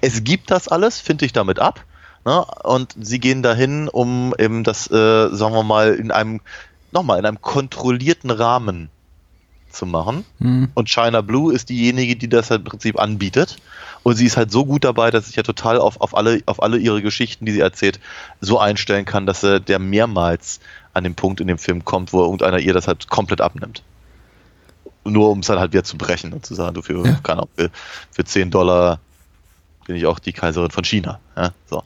es gibt das alles, finde ich damit ab. Ne? Und sie gehen dahin, um eben das, äh, sagen wir mal, in einem, nochmal, in einem kontrollierten Rahmen zu machen. Mhm. Und China Blue ist diejenige, die das im Prinzip anbietet. Und sie ist halt so gut dabei, dass ich ja total auf, auf, alle, auf alle ihre Geschichten, die sie erzählt, so einstellen kann, dass äh, der mehrmals an den Punkt in dem Film kommt, wo irgendeiner ihr das halt komplett abnimmt. Nur um es dann halt wieder zu brechen und zu sagen, du für, Ja. keine Ahnung, für, für 10 Dollar bin ich auch die Kaiserin von China. Ja, so.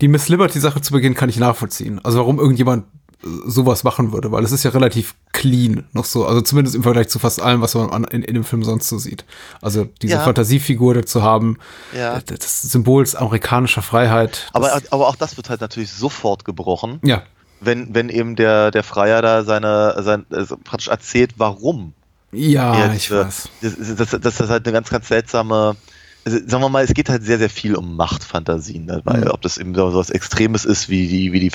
Die Miss Liberty-Sache zu Beginn kann ich nachvollziehen. Also warum irgendjemand sowas machen würde, weil es ist ja relativ clean noch so, also zumindest im Vergleich zu fast allem, was man an, in, in dem Film sonst so sieht. Also diese Ja. Fantasiefigur zu haben, Ja. äh, das Symbol amerikanischer Freiheit. Aber, aber auch das wird halt natürlich sofort gebrochen, ja, wenn, wenn eben der, der Freier da seine, sein, also praktisch erzählt, warum. ja, er ich diese- weiß. Das, das, das, ist halt eine ganz, ganz seltsame. Also, sagen wir mal, es geht halt sehr, sehr viel um Machtfantasien, ne? weil Mhm. ob das eben so was Extremes ist wie die, wie die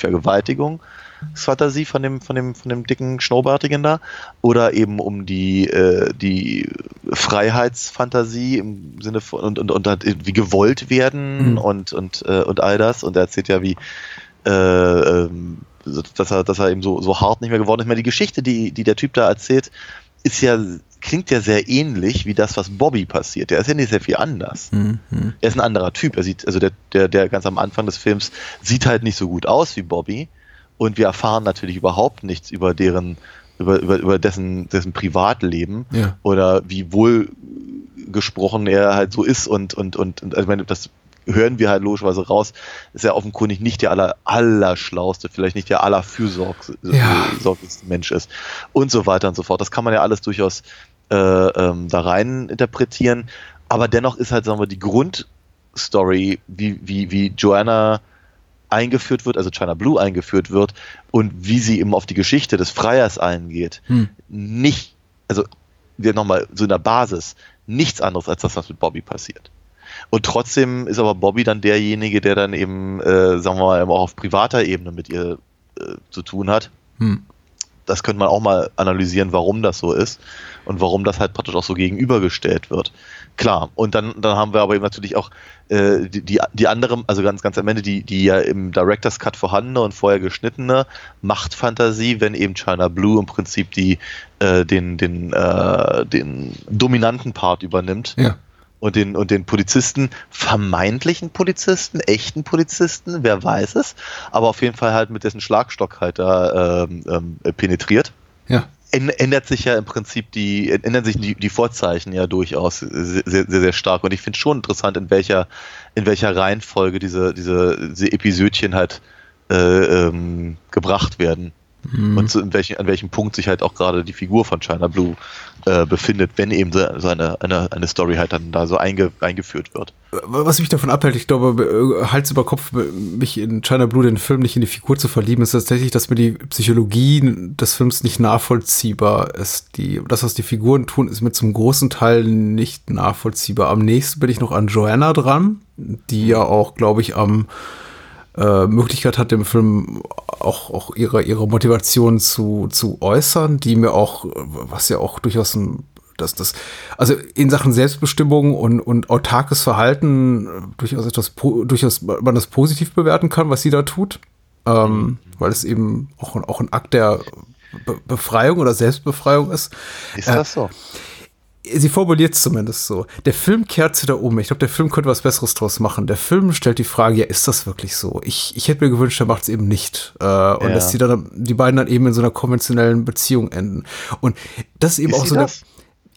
Vergewaltigungsfantasie von dem, von dem, von dem dicken Schnurrbärtigen da, oder eben um die, äh, die Freiheitsfantasie im Sinne von und, und, und halt wie gewollt werden Mhm. und, und, äh, und all das. Und er erzählt ja, wie äh, ähm, dass er, dass er eben so, so hart nicht mehr geworden ist. Ich meine, die Geschichte, die, die der Typ da erzählt, ist ja, klingt ja sehr ähnlich wie das, was Bobby passiert. Der ist ja nicht sehr viel anders. Mhm. Er ist ein anderer Typ. Er sieht, also der, der, der ganz am Anfang des Films sieht halt nicht so gut aus wie Bobby. Und wir erfahren natürlich überhaupt nichts über deren, über, über, über dessen, dessen Privatleben Ja. oder wie wohl gesprochen er halt so ist und, und, und, und also ich meine, das hören wir halt logischerweise raus, ist er offenkundig nicht der aller, allerschlauste, vielleicht nicht der allerfürsorglichste Ja. Mensch ist und so weiter und so fort. Das kann man ja alles durchaus äh, ähm, da rein interpretieren, aber dennoch ist halt, sagen wir, die Grundstory, wie, wie, wie Joanna eingeführt wird, also China Blue eingeführt wird und wie sie eben auf die Geschichte des Freiers eingeht, Hm. nicht, also wir nochmal so in der Basis, nichts anderes als das, was mit Bobby passiert. Und trotzdem ist aber Bobby dann derjenige, der dann eben, äh, sagen wir mal, auch auf privater Ebene mit ihr äh, zu tun hat. Hm. Das könnte man auch mal analysieren, warum das so ist und warum das halt praktisch auch so gegenübergestellt wird. Klar, und dann, dann haben wir aber eben natürlich auch äh, die, die, die andere, also ganz, ganz am Ende, die, die ja im Director's Cut vorhandene und vorher geschnittene Machtfantasie, wenn eben China Blue im Prinzip die, äh, den, den, äh, den dominanten Part übernimmt Ja. Und den, und den Polizisten, vermeintlichen Polizisten, echten Polizisten, wer weiß es, aber auf jeden Fall halt mit dessen Schlagstock halt da ähm, ähm, penetriert. Ja. Än- Ändert sich ja im Prinzip die, ändern sich die, die Vorzeichen ja durchaus sehr, sehr, sehr stark. Und ich finde schon interessant, in welcher, in welcher Reihenfolge diese, diese, diese Episödchen halt äh, ähm, gebracht werden. Mhm. Und zu, in welchen, an welchem Punkt sich halt auch gerade die Figur von China Blue äh, befindet, wenn eben so eine, eine, eine Story halt dann da so einge, eingeführt wird. Was mich davon abhält, ich glaube, äh, Hals über Kopf, mich in China Blue, den Film, nicht in die Figur zu verlieben, ist tatsächlich, dass mir die Psychologie des Films nicht nachvollziehbar ist. Die, das, was die Figuren tun, ist mir zum großen Teil nicht nachvollziehbar. Am nächsten bin ich noch an Joanna dran, die ja auch, glaube ich, am äh, Möglichkeit hat, im Film auch, auch ihre, ihre Motivation zu, zu äußern, die mir auch, was ja auch durchaus ein, das, das, also in Sachen Selbstbestimmung und, und autarkes Verhalten äh, durchaus etwas, durchaus man das positiv bewerten kann, was sie da tut, ähm, weil es eben auch, auch ein Akt der Be Befreiung oder Selbstbefreiung ist. Ist Äh, das so? Sie formuliert es zumindest so. Der Film kehrt sie da um. Ich glaube, der Film könnte was Besseres draus machen. Der Film stellt die Frage, ja, ist das wirklich so? Ich, ich hätte mir gewünscht, er macht es eben nicht. Äh, und Ja. dass die, dann, die beiden dann eben in so einer konventionellen Beziehung enden. Und das ist eben Ist auch so eine.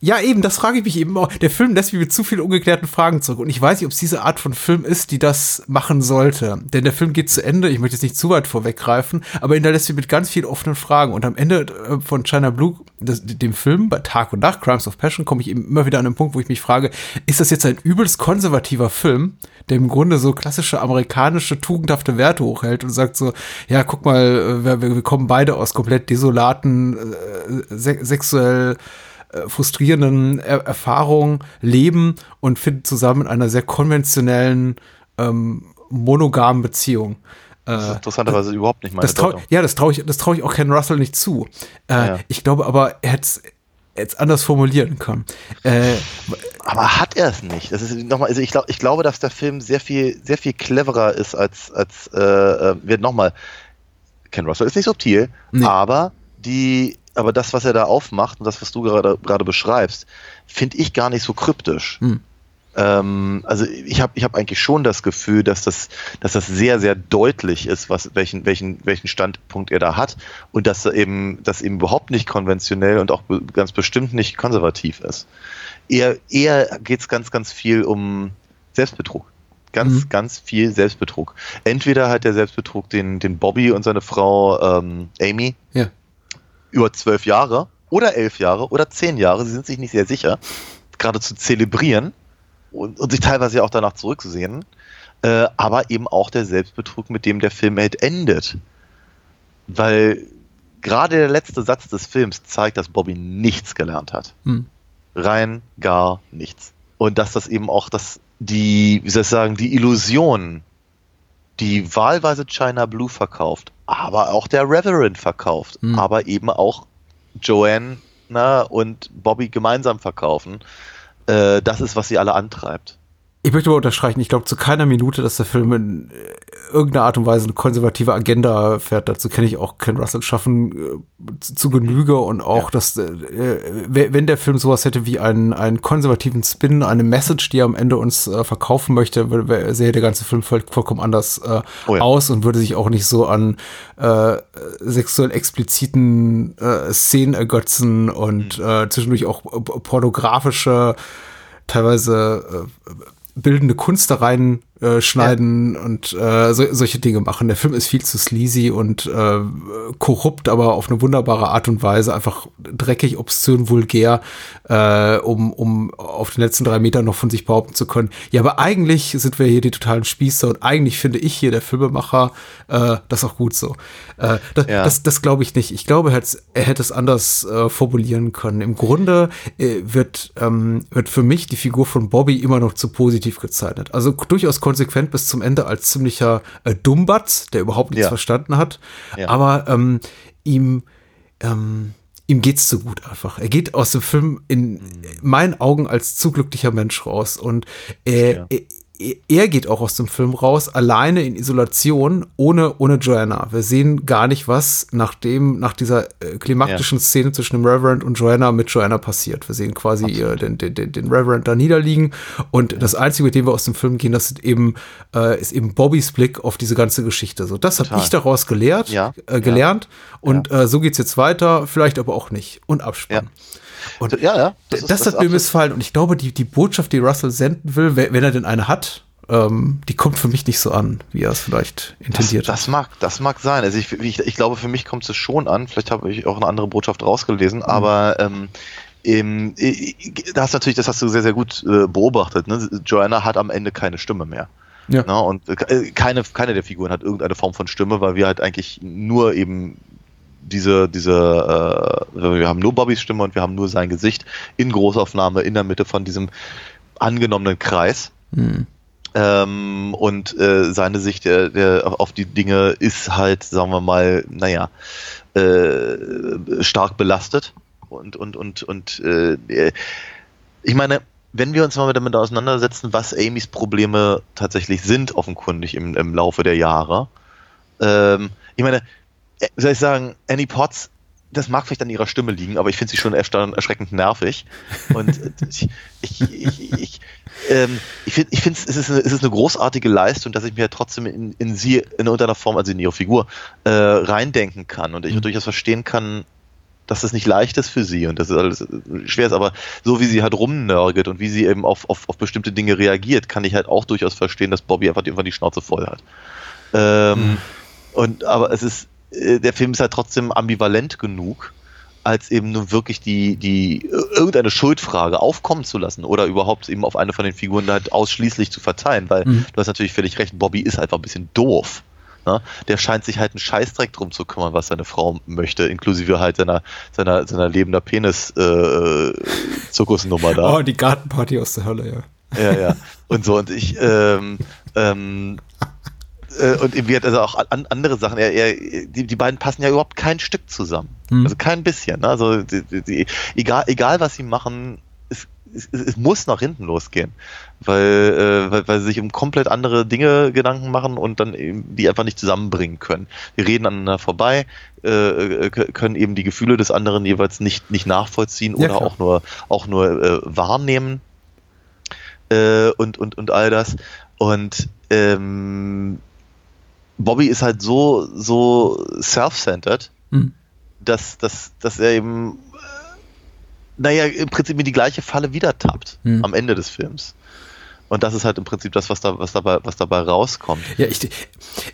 Ja, eben, das frage ich mich eben auch. Der Film lässt mich mit zu vielen ungeklärten Fragen zurück. Und ich weiß nicht, ob es diese Art von Film ist, die das machen sollte. Denn der Film geht zu Ende. Ich möchte jetzt nicht zu weit vorweggreifen, aber ihn lässt mich mit ganz vielen offenen Fragen. Und am Ende äh, von China Blue, das, dem Film, bei Tag und Nacht, Crimes of Passion, komme ich eben immer wieder an den Punkt, wo ich mich frage, ist das jetzt ein übelst konservativer Film, der im Grunde so klassische amerikanische, tugendhafte Werte hochhält und sagt so, ja, guck mal, äh, wir, wir kommen beide aus komplett desolaten, äh, se sexuell äh, frustrierenden er Erfahrungen leben und finden zusammen in einer sehr konventionellen, ähm, monogamen Beziehung. Das ist interessanterweise überhaupt nicht meine Das trau ja, das traue ich, das trau ich auch Ken Russell nicht zu. Äh, Ja. Ich glaube aber, er hätte es anders formulieren können. Äh, Aber hat er es nicht? Das ist nochmal, also ich, glaub, ich glaube, dass der Film sehr viel, sehr viel cleverer ist als, als äh, äh, wird nochmal. Ken Russell ist nicht subtil, Nee. aber die, aber das, was er da aufmacht und das, was du gerade gerade beschreibst, finde ich gar nicht so kryptisch. Hm. Ähm, also ich habe ich hab eigentlich schon das Gefühl, dass das, dass das sehr, sehr deutlich ist, was, welchen, welchen, welchen Standpunkt er da hat und dass er eben, das eben überhaupt nicht konventionell und auch ganz bestimmt nicht konservativ ist. Eher, eher geht es ganz, ganz viel um Selbstbetrug. Ganz, Mhm. ganz viel Selbstbetrug. Entweder hat der Selbstbetrug den, den Bobby und seine Frau ähm, Amy Ja. Über zwölf Jahre oder elf Jahre oder zehn Jahre, sie sind sich nicht sehr sicher, gerade zu zelebrieren und, und sich teilweise auch danach zurücksehen, äh, aber eben auch der Selbstbetrug, mit dem der Film halt endet. Weil gerade der letzte Satz des Films zeigt, dass Bobby nichts gelernt hat. Hm. Rein gar nichts. Und dass das eben auch das, die, wie soll ich sagen, die Illusion, die wahlweise China Blue verkauft, aber auch der Reverend verkauft, Hm. aber eben auch Joanne na, und Bobby gemeinsam verkaufen, äh, das ist, was sie alle antreibt. Ich möchte mal unterstreichen, ich glaube zu keiner Minute, dass der Film in äh, irgendeiner Art und Weise eine konservative Agenda fährt. Dazu kenne ich auch Ken Russell schaffen äh, zu, zu Genüge und auch, Ja. dass äh, wenn der Film sowas hätte wie einen, einen konservativen Spin, eine Message, die er am Ende uns äh, verkaufen möchte, sähe der ganze Film voll, vollkommen anders äh, Oh ja. aus und würde sich auch nicht so an äh, sexuell expliziten Szenen ergötzen und äh, zwischendurch auch pornografische teilweise äh, bildende Kunst da rein äh, schneiden und äh, so, solche Dinge machen. Der Film ist viel zu sleazy und äh, korrupt, aber auf eine wunderbare Art und Weise, einfach dreckig, obszön, vulgär, äh, um, um auf den letzten drei Metern noch von sich behaupten zu können. Ja, aber eigentlich sind wir hier die totalen Spießer und eigentlich finde ich hier der Filmemacher äh, das auch gut so. Äh, das Ja. das, das glaube ich nicht. Ich glaube, er hätte, er hätte es anders äh, formulieren können. Im Grunde äh, wird, ähm, wird für mich die Figur von Bobby immer noch zu positiv gezeichnet. Also durchaus konsequent bis zum Ende als ziemlicher äh, Dummbatz, der überhaupt nichts Ja. verstanden hat. Ja. Aber ähm, ihm, ähm, ihm geht's zu gut einfach. Er geht aus dem Film in meinen Augen als zu glücklicher Mensch raus und äh, Ja. Er, er geht auch aus dem Film raus, alleine in Isolation, ohne, ohne Joanna. Wir sehen gar nicht, was nach dem, nach dieser äh, klimaktischen Szene zwischen dem Reverend und Joanna mit Joanna passiert. Wir sehen quasi äh, den, den, den, Reverend da niederliegen und das Einzige, mit dem wir aus dem Film gehen, das sind eben, äh, ist eben Bobbys Blick auf diese ganze Geschichte. So, das habe ich daraus gelehrt, Ja, äh, gelernt und äh, so geht's jetzt weiter, vielleicht aber auch nicht. Und Abspann. Und ja, ja. das, ist- hat ist mir missfallen und ich glaube, die, die Botschaft, die Russell senden will, wenn, er denn eine hat, ähm, die kommt für mich nicht so an, wie er es vielleicht Das, intendiert das mag, das mag sein. Also ich, ich, ich glaube, für mich kommt es schon an. Vielleicht habe ich auch eine andere Botschaft rausgelesen, aber ähm, ähm, äh, das hast natürlich, das hast du sehr, sehr gut äh, beobachtet. Ne? Joanna hat am Ende keine Stimme mehr. Ja. Ne? Und äh, keine, keine der Figuren hat irgendeine Form von Stimme, weil wir halt eigentlich nur eben diese, diese, äh, wir haben nur Bobbys Stimme und wir haben nur sein Gesicht in Großaufnahme in der Mitte von diesem angenommenen Kreis. Hm. Ähm, und äh, seine Sicht der, der, auf die Dinge ist halt, sagen wir mal, naja, äh, stark belastet. Und, und, und, und äh, ich meine, wenn wir uns mal damit auseinandersetzen, was Amys Probleme tatsächlich sind, offenkundig im, im Laufe der Jahre, ähm, ich meine, äh, soll ich sagen, Annie Potts, das mag vielleicht an ihrer Stimme liegen, aber ich finde sie schon erschreckend nervig. Und äh, ich, ich, ich, ich, ähm, ich finde, ich es ist, eine, es ist eine großartige Leistung, dass ich mir trotzdem in, in sie in irgendeiner Form, also in ihre Figur, äh, reindenken kann und ich Mhm. durchaus verstehen kann, dass das nicht leicht ist für sie und dass es alles äh, schwer ist, aber so wie sie halt rumnörgelt und wie sie eben auf, auf, auf bestimmte Dinge reagiert, kann ich halt auch durchaus verstehen, dass Bobby einfach irgendwann die Schnauze voll hat. Ähm, Und aber es ist, äh, der Film ist halt trotzdem ambivalent genug, als eben nur wirklich die, die äh, irgendeine Schuldfrage aufkommen zu lassen oder überhaupt eben auf eine von den Figuren halt ausschließlich zu verteilen, weil Mhm. du hast natürlich völlig recht, Bobby ist einfach ein bisschen doof. Ne? Der scheint sich halt einen Scheißdreck drum zu kümmern, was seine Frau möchte, inklusive halt seiner, seiner, seiner lebender Penis-Zirkusnummer da. Oh, die Gartenparty aus der Hölle, ja. Ja, ja. Und so, und ich, ähm, ähm, äh, und irgendwie hat also auch an, andere Sachen, er, er, die, die beiden passen ja überhaupt kein Stück zusammen. Hm. Also kein bisschen. Ne? Also die, die, egal, egal was sie machen, es, es, es muss nach hinten losgehen. Weil, äh, weil, weil sie sich um komplett andere Dinge Gedanken machen und dann eben die einfach nicht zusammenbringen können. Die reden aneinander vorbei, äh, äh, können eben die Gefühle des anderen jeweils nicht, nicht nachvollziehen Ja, oder klar. auch nur, auch nur äh, wahrnehmen äh, und, und, und all das. Und ähm, Bobby ist halt so, so self-centered, Hm. dass, dass, dass er eben, äh, naja, im Prinzip in die gleiche Falle wieder tappt Hm. am Ende des Films. Und das ist halt im Prinzip das, was, da, was, dabei, was dabei rauskommt. Ja, ich glaube,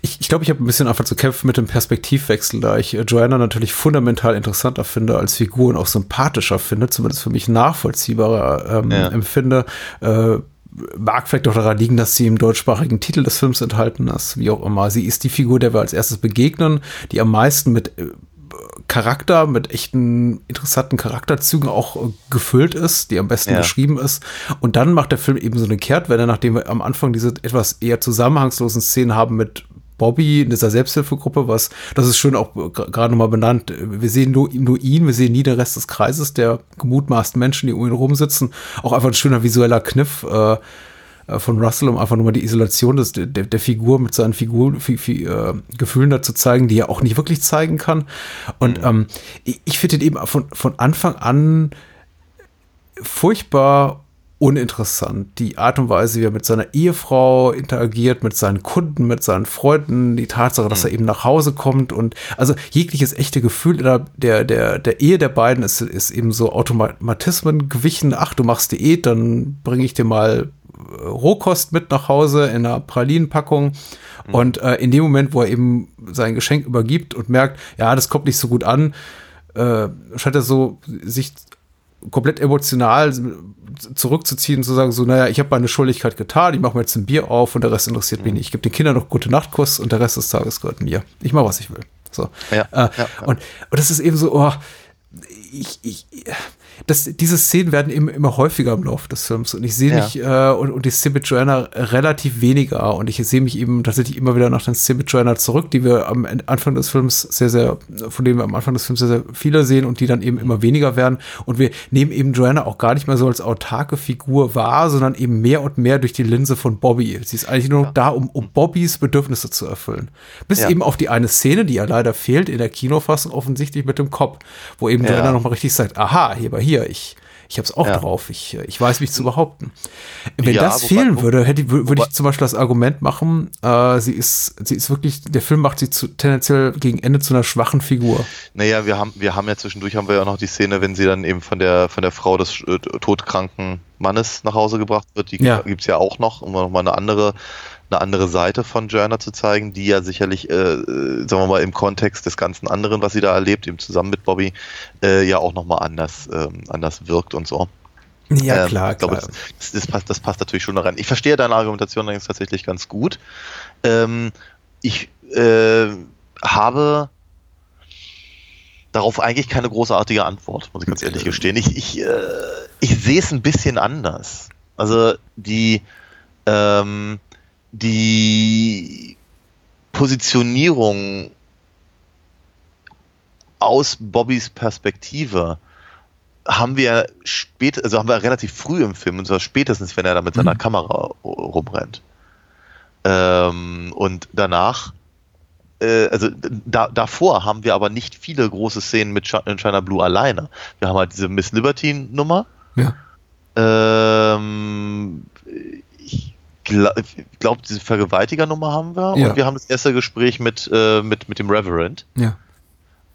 ich, ich, glaub, ich habe ein bisschen einfach zu kämpfen mit dem Perspektivwechsel, da ich Joanna natürlich fundamental interessanter finde als Figur und auch sympathischer finde, zumindest für mich nachvollziehbarer ähm, ja. empfinde. Äh, mag vielleicht auch daran liegen, dass sie im deutschsprachigen Titel des Films enthalten ist, wie auch immer. Sie ist die Figur, der wir als erstes begegnen, die am meisten mit äh, Charakter, mit echten interessanten Charakterzügen auch äh, gefüllt ist, die am besten ja. geschrieben ist. Und dann macht der Film eben so eine Kehrtwende, nachdem wir am Anfang diese etwas eher zusammenhangslosen Szenen haben mit Bobby in dieser Selbsthilfegruppe, was, das ist schön auch gerade nochmal benannt. Wir sehen nur, nur, ihn, wir sehen nie den Rest des Kreises der gemutmaßten Menschen, die um ihn rumsitzen. Auch einfach ein schöner visueller Kniff äh, äh von Russell, um einfach nur mal die Isolation des, der, der Figur mit seinen Figur, fi, fi, äh, Gefühlen dazu zeigen, die er auch nicht wirklich zeigen kann. Und mhm. ähm, ich, ich finde ihn eben von, von Anfang an furchtbar uninteressant. Die Art und Weise, wie er mit seiner Ehefrau interagiert, mit seinen Kunden, mit seinen Freunden, die Tatsache, dass er mhm. eben nach Hause kommt und also jegliches echte Gefühl der, der, der, Ehe der beiden ist, ist eben so Automatismen gewichen. Ach, du machst Diät, dann bringe ich dir mal äh, Rohkost mit nach Hause in einer Pralinenpackung. Mhm. Und äh, in dem Moment, wo er eben sein Geschenk übergibt und merkt, ja, das kommt nicht so gut an, äh, scheint er so sich komplett emotional zurückzuziehen und zu sagen, so, naja, ich habe meine Schuldigkeit getan, ich mache mir jetzt ein Bier auf und der Rest interessiert mich mhm. nicht. Ich gebe den Kindern noch gute Nachtkuss und der Rest des Tages gehört mir. Ich mache, was ich will. So. Ja, äh, ja, ja. Und, und das ist eben so, oh, ich, ich, das, diese Szenen werden immer, immer häufiger im Laufe des Films und ich sehe ja. mich äh, und, und die Szene mit Joanna relativ weniger und ich sehe mich eben tatsächlich immer wieder nach den Szenen mit Joanna zurück, die wir am Anfang des Films sehr, sehr, von denen wir am Anfang des Films sehr, sehr viele sehen und die dann eben immer weniger werden und wir nehmen eben Joanna auch gar nicht mehr so als autarke Figur wahr, sondern eben mehr und mehr durch die Linse von Bobby. Sie ist eigentlich nur ja. da, um, um Bobbys Bedürfnisse zu erfüllen. Bis ja. eben auf die eine Szene, die ja leider fehlt in der Kinofassung offensichtlich mit dem Kopf, wo eben Joanna nochmal richtig sagt, aha, hier bei hier, ich, ich habe es auch ja. drauf, ich, ich weiß mich zu behaupten. Wenn ja, das wobei, fehlen würde, hätte, würde ich zum Beispiel das Argument machen, äh, sie ist, sie ist wirklich, der Film macht sie zu, tendenziell gegen Ende zu einer schwachen Figur. Naja, wir haben, wir haben ja zwischendurch haben wir ja noch die Szene, wenn sie dann eben von der, von der Frau des äh, todkranken Mannes nach Hause gebracht wird, die ja. gibt es ja auch noch, um nochmal eine andere eine andere Seite von Joanna zu zeigen, die ja sicherlich, äh, äh, sagen wir mal, im Kontext des ganzen anderen, was sie da erlebt, eben zusammen mit Bobby, äh, ja auch nochmal anders, ähm, anders wirkt und so. Ja, ähm, klar, ich glaube, klar. Das, das, passt, das passt natürlich schon da rein. Ich verstehe deine Argumentation allerdings tatsächlich ganz gut. Ähm, ich äh, habe darauf eigentlich keine großartige Antwort, muss ich ganz ehrlich gestehen. Ich, ich, äh, ich sehe es ein bisschen anders. Also die, ähm, die Positionierung aus Bobbys Perspektive haben wir spät, also haben wir relativ früh im Film, und zwar spätestens, wenn er da mit seiner mhm. Kamera rumrennt. Ähm, und danach, äh, also da, davor haben wir aber nicht viele große Szenen mit China Blue alleine. Wir haben halt diese Miss Liberty Nummer. Ja. Ähm, ich glaube, diese Vergewaltigernummer haben wir ja. und wir haben das erste Gespräch mit, äh, mit, mit dem Reverend. Ja.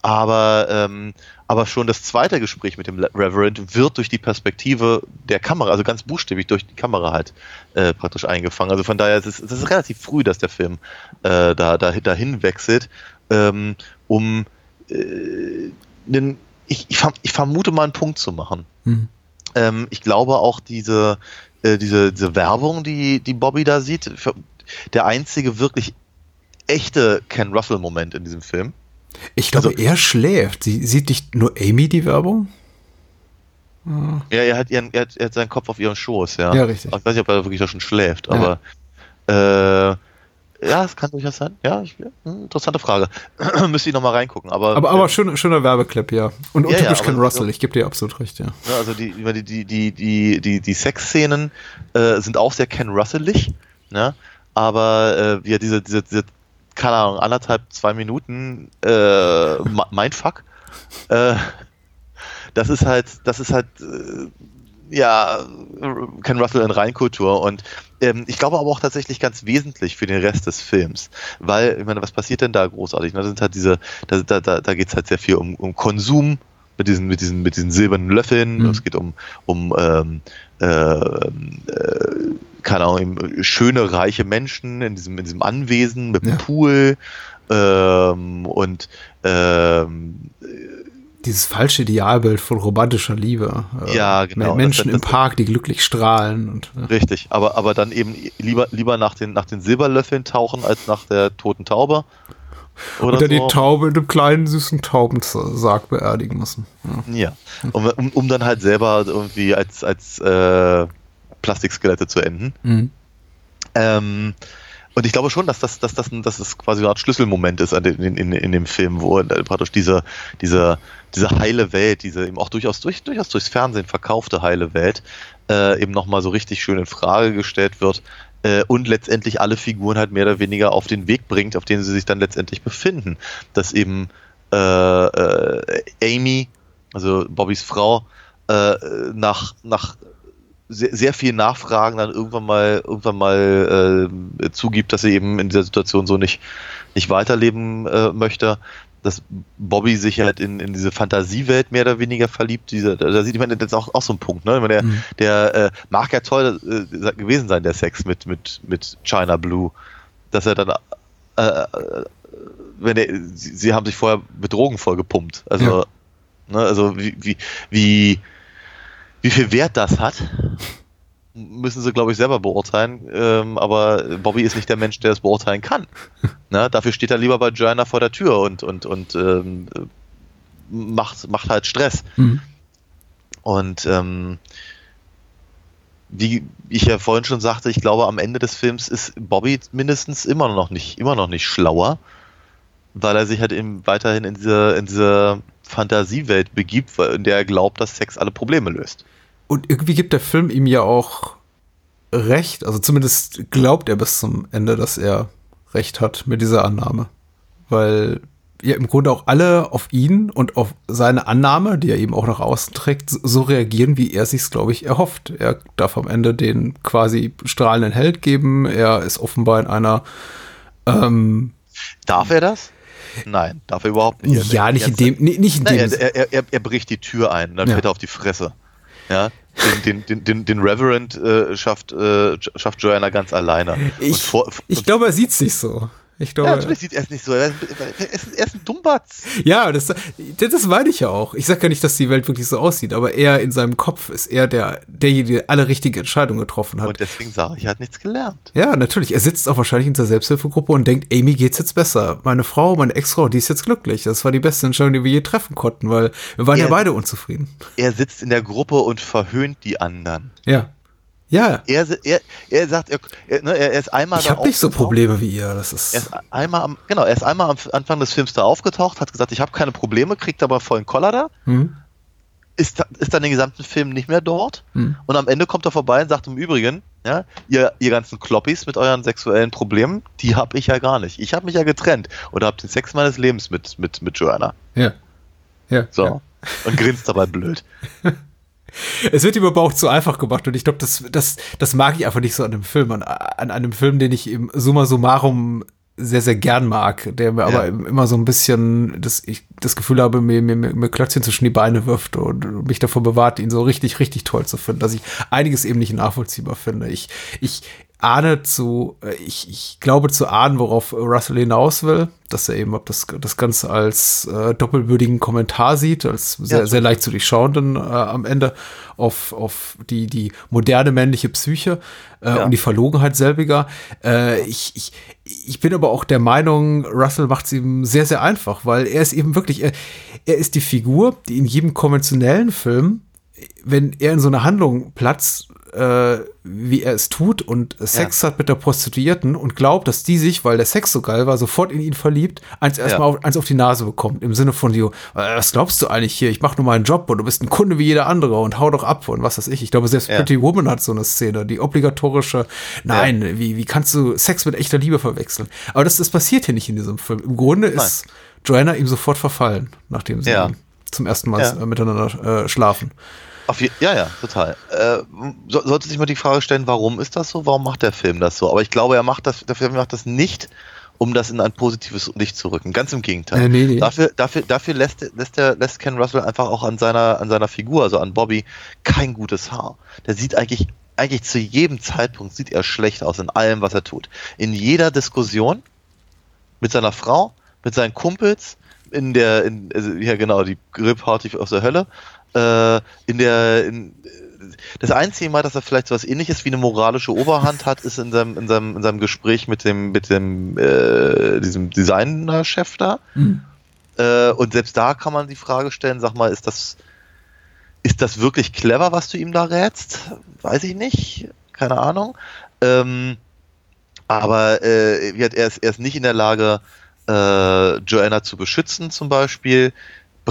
Aber, ähm, aber schon das zweite Gespräch mit dem Reverend wird durch die Perspektive der Kamera, also ganz buchstäblich durch die Kamera halt äh, praktisch eingefangen. Also von daher ist es, es ist relativ früh, dass der Film äh, da, da dahin wechselt, ähm, um äh, einen, ich, ich, ich, vermute mal einen Punkt zu machen. Mhm. Ähm, ich glaube auch diese, äh, diese, diese Werbung, die, die Bobby da sieht, der einzige wirklich echte Ken Russell-Moment in diesem Film. Ich glaube, also, er schläft. Sie sieht nicht nur Amy die Werbung? Ja, er hat, ihren, er, hat, er hat seinen Kopf auf ihrem Schoß, ja. Ja, richtig. Ich weiß nicht, ob er wirklich da schon schläft, aber ja. äh, ja, es kann durchaus sein. Ja, ich, hm, interessante Frage. Müsste ich nochmal reingucken. Aber, aber, aber äh, schöner, schöner Werbeclip, ja. Und, und ja, typisch ja, Ken Russell, ich gebe dir absolut recht, ja. ja also die, die, die, die, die, die, die Sexszenen äh, sind auch sehr Ken Russellig, ne? aber äh, ja, diese, diese, diese, keine Ahnung, anderthalb, zwei Minuten äh, Mindfuck, äh, das ist halt, das ist halt äh, ja, Ken Russell in Reinkultur und ähm, ich glaube aber auch tatsächlich ganz wesentlich für den Rest des Films, weil, ich meine, was passiert denn da großartig? Da sind halt diese, da, da, da, geht es halt sehr viel um, um Konsum mit diesen, mit diesen, mit diesen silbernen Löffeln, mhm. es geht um, um ähm, äh, äh, keine Ahnung, schöne, reiche Menschen in diesem, in diesem Anwesen mit dem Ja. Pool ähm, und ähm, Dieses falsche Idealbild von romantischer Liebe. Äh, Ja, genau. Menschen Das- im das- Park, die glücklich strahlen und äh, Richtig, aber, aber dann eben lieber, lieber nach, den, nach den Silberlöffeln tauchen als nach der toten Taube. Oder oder die so. Taube in einem kleinen süßen Taubensarg beerdigen müssen. Ja. Ja, um, um, dann halt selber irgendwie als, als äh, Plastikskelette zu enden. Mhm. Ähm, und ich glaube schon, dass das, dass das, ein, dass das quasi eine Art Schlüsselmoment ist in, in, in dem Film, wo äh, praktisch diese, diese, diese heile Welt, diese eben auch durchaus, durch, durchaus durchs Fernsehen verkaufte heile Welt, äh, eben nochmal so richtig schön in Frage gestellt wird äh, und letztendlich alle Figuren halt mehr oder weniger auf den Weg bringt, auf dem sie sich dann letztendlich befinden. Dass eben äh, äh, Amy, also Bobbys Frau, äh, nach, nach sehr, sehr viel Nachfragen dann irgendwann mal irgendwann mal äh, zugibt, dass sie eben in dieser Situation so nicht nicht weiterleben äh, möchte, dass Bobby sich halt in, in diese Fantasiewelt mehr oder weniger verliebt. Diese, da sieht man das ist auch, auch so ein Punkt. Ne? Ich meine, Der, Mhm. der äh, mag ja toll äh, gewesen sein, der Sex mit mit mit China Blue, dass er dann äh, äh, wenn er, sie, sie haben sich vorher mit Drogen vollgepumpt. Also, Ja. ne, also wie, wie, wie, wie viel Wert das hat, müssen sie, glaube ich, selber beurteilen. Ähm, aber Bobby ist nicht der Mensch, der es beurteilen kann. ne? Dafür steht er lieber bei Joanna vor der Tür und, und, und ähm, macht, macht halt Stress. Mhm. Und ähm, wie ich ja vorhin schon sagte, ich glaube, am Ende des Films ist Bobby mindestens immer noch nicht, immer noch nicht schlauer, weil er sich halt eben weiterhin in diese, in diese Fantasiewelt begibt, in der er glaubt, dass Sex alle Probleme löst. Und irgendwie gibt der Film ihm ja auch recht. Also zumindest glaubt er bis zum Ende, dass er recht hat mit dieser Annahme. Weil ja im Grunde auch alle auf ihn und auf seine Annahme, die er eben auch nach außen trägt, so- reagieren, wie er sich's, glaube ich, erhofft. Er darf am Ende den quasi strahlenden Held geben. Er ist offenbar in einer ähm, Darf er das? Nein, darf er überhaupt nicht. ja, nicht in dem, nicht in Nein, dem. er, er, er, er bricht die Tür ein, dann Ja. fällt er auf die Fresse. Ja, den, den, den, den, Reverend äh, schafft, äh, schafft Joanna ganz alleine. ich, vor- ich glaube, er sieht's nicht so. Ich glaube, ja, natürlich sieht er es nicht so. Er ist, er ist, er ist ein Dummbatz. Ja, das, das meine ich ja auch. Ich sage ja nicht, dass die Welt wirklich so aussieht, aber er in seinem Kopf ist er der, derjenige, der alle richtigen Entscheidungen getroffen hat. Und deswegen sage ich, er hat nichts gelernt. ja, natürlich. Er sitzt auch wahrscheinlich in seiner Selbsthilfegruppe und denkt, Amy geht's jetzt besser. Meine Frau, meine Ex-Frau, die ist jetzt glücklich. Das war die beste Entscheidung, die wir je treffen konnten, weil wir waren ja, Er- beide unzufrieden. Er sitzt in der Gruppe und verhöhnt die anderen. Ja. Ja. Er, er, er sagt, er, er, ne, ist einmal Ich habe nicht so. Probleme wie ihr. Das ist. Er ist einmal am, genau, er ist einmal am Anfang des Films da aufgetaucht, hat gesagt, ich habe keine Probleme, kriegt aber vollen Koller da, Hm? ist, ist dann den gesamten Film nicht mehr dort Hm. und am Ende kommt er vorbei und sagt im Übrigen, ja, ihr, ihr ganzen Kloppis mit euren sexuellen Problemen, die habe ich ja gar nicht. Ich habe mich ja getrennt und habe den Sex meines Lebens mit, mit, mit Joanna. Ja. Ja. So. Ja. Und grinst dabei blöd. Es wird ihm aber auch zu einfach gemacht und ich glaube, das, das, das mag ich einfach nicht so an dem Film, an, an einem Film, den ich im Summa summarum sehr, sehr gern mag, der mir Ja. aber immer so ein bisschen das, ich, das Gefühl habe, mir, mir, mir mir Klötzchen zwischen die Beine wirft und mich davor bewahrt, ihn so richtig, richtig toll zu finden, dass ich einiges eben nicht nachvollziehbar finde. Ich, ich ahne zu, äh, ich, ich glaube zu ahnen, worauf Russell hinaus will, dass er eben das, das Ganze als äh, doppelwürdigen Kommentar sieht, als sehr, Ja. sehr leicht zu durchschauenden äh, am Ende auf, auf die, die moderne männliche Psyche äh, Ja. und die Verlogenheit selbiger. Äh, ich, ich, ich bin aber auch der Meinung, Russell macht es ihm sehr, sehr einfach, weil er ist eben wirklich, er, er ist die Figur, die in jedem konventionellen Film, wenn er in so einer Handlung platzt, äh, wie er es tut und Sex hat mit der Prostituierten und glaubt, dass die sich, weil der Sex so geil war, sofort in ihn verliebt, eins erstmal auf, eins auf die Nase bekommt. Im Sinne von, jo, äh, was glaubst du eigentlich hier? Ich mach nur meinen Job und du bist ein Kunde wie jeder andere und hau doch ab und was weiß ich. Ich glaube, selbst Ja. Pretty Woman hat so eine Szene, die obligatorische, nein, wie, wie kannst du Sex mit echter Liebe verwechseln? Aber das, das passiert hier nicht in diesem Film. Im Grunde ist Joanna ihm sofort verfallen, nachdem sie Ja. zum ersten Mal Ja. äh, miteinander äh, schlafen. Auf je, ja, ja, total. Äh, so, sollte sich mal die Frage stellen, warum ist das so? Warum macht der Film das so? Aber ich glaube, er macht das, der Film macht das nicht, um das in ein positives Licht zu rücken. Ganz im Gegenteil. Äh, nee, nee. Dafür, dafür, dafür lässt, lässt, der, lässt Ken Russell einfach auch an seiner, an seiner Figur, also an Bobby, kein gutes Haar. Der sieht eigentlich eigentlich zu jedem Zeitpunkt sieht er schlecht aus in allem, was er tut. In jeder Diskussion mit seiner Frau, mit seinen Kumpels, in der, in, also, ja genau, die Grillparty aus der Hölle, äh, in der, in, das einzige Mal, dass er vielleicht so was ähnliches wie eine moralische Oberhand hat, ist in seinem, in seinem, in seinem Gespräch mit dem, mit dem, äh, diesem Designerchef da. Mhm. Äh, und selbst da kann man die Frage stellen, sag mal, ist das, ist das wirklich clever, was du ihm da rätst? Weiß ich nicht. Keine Ahnung. Ähm, aber äh, er, ist, er ist nicht in der Lage, äh, Joanna zu beschützen, zum Beispiel.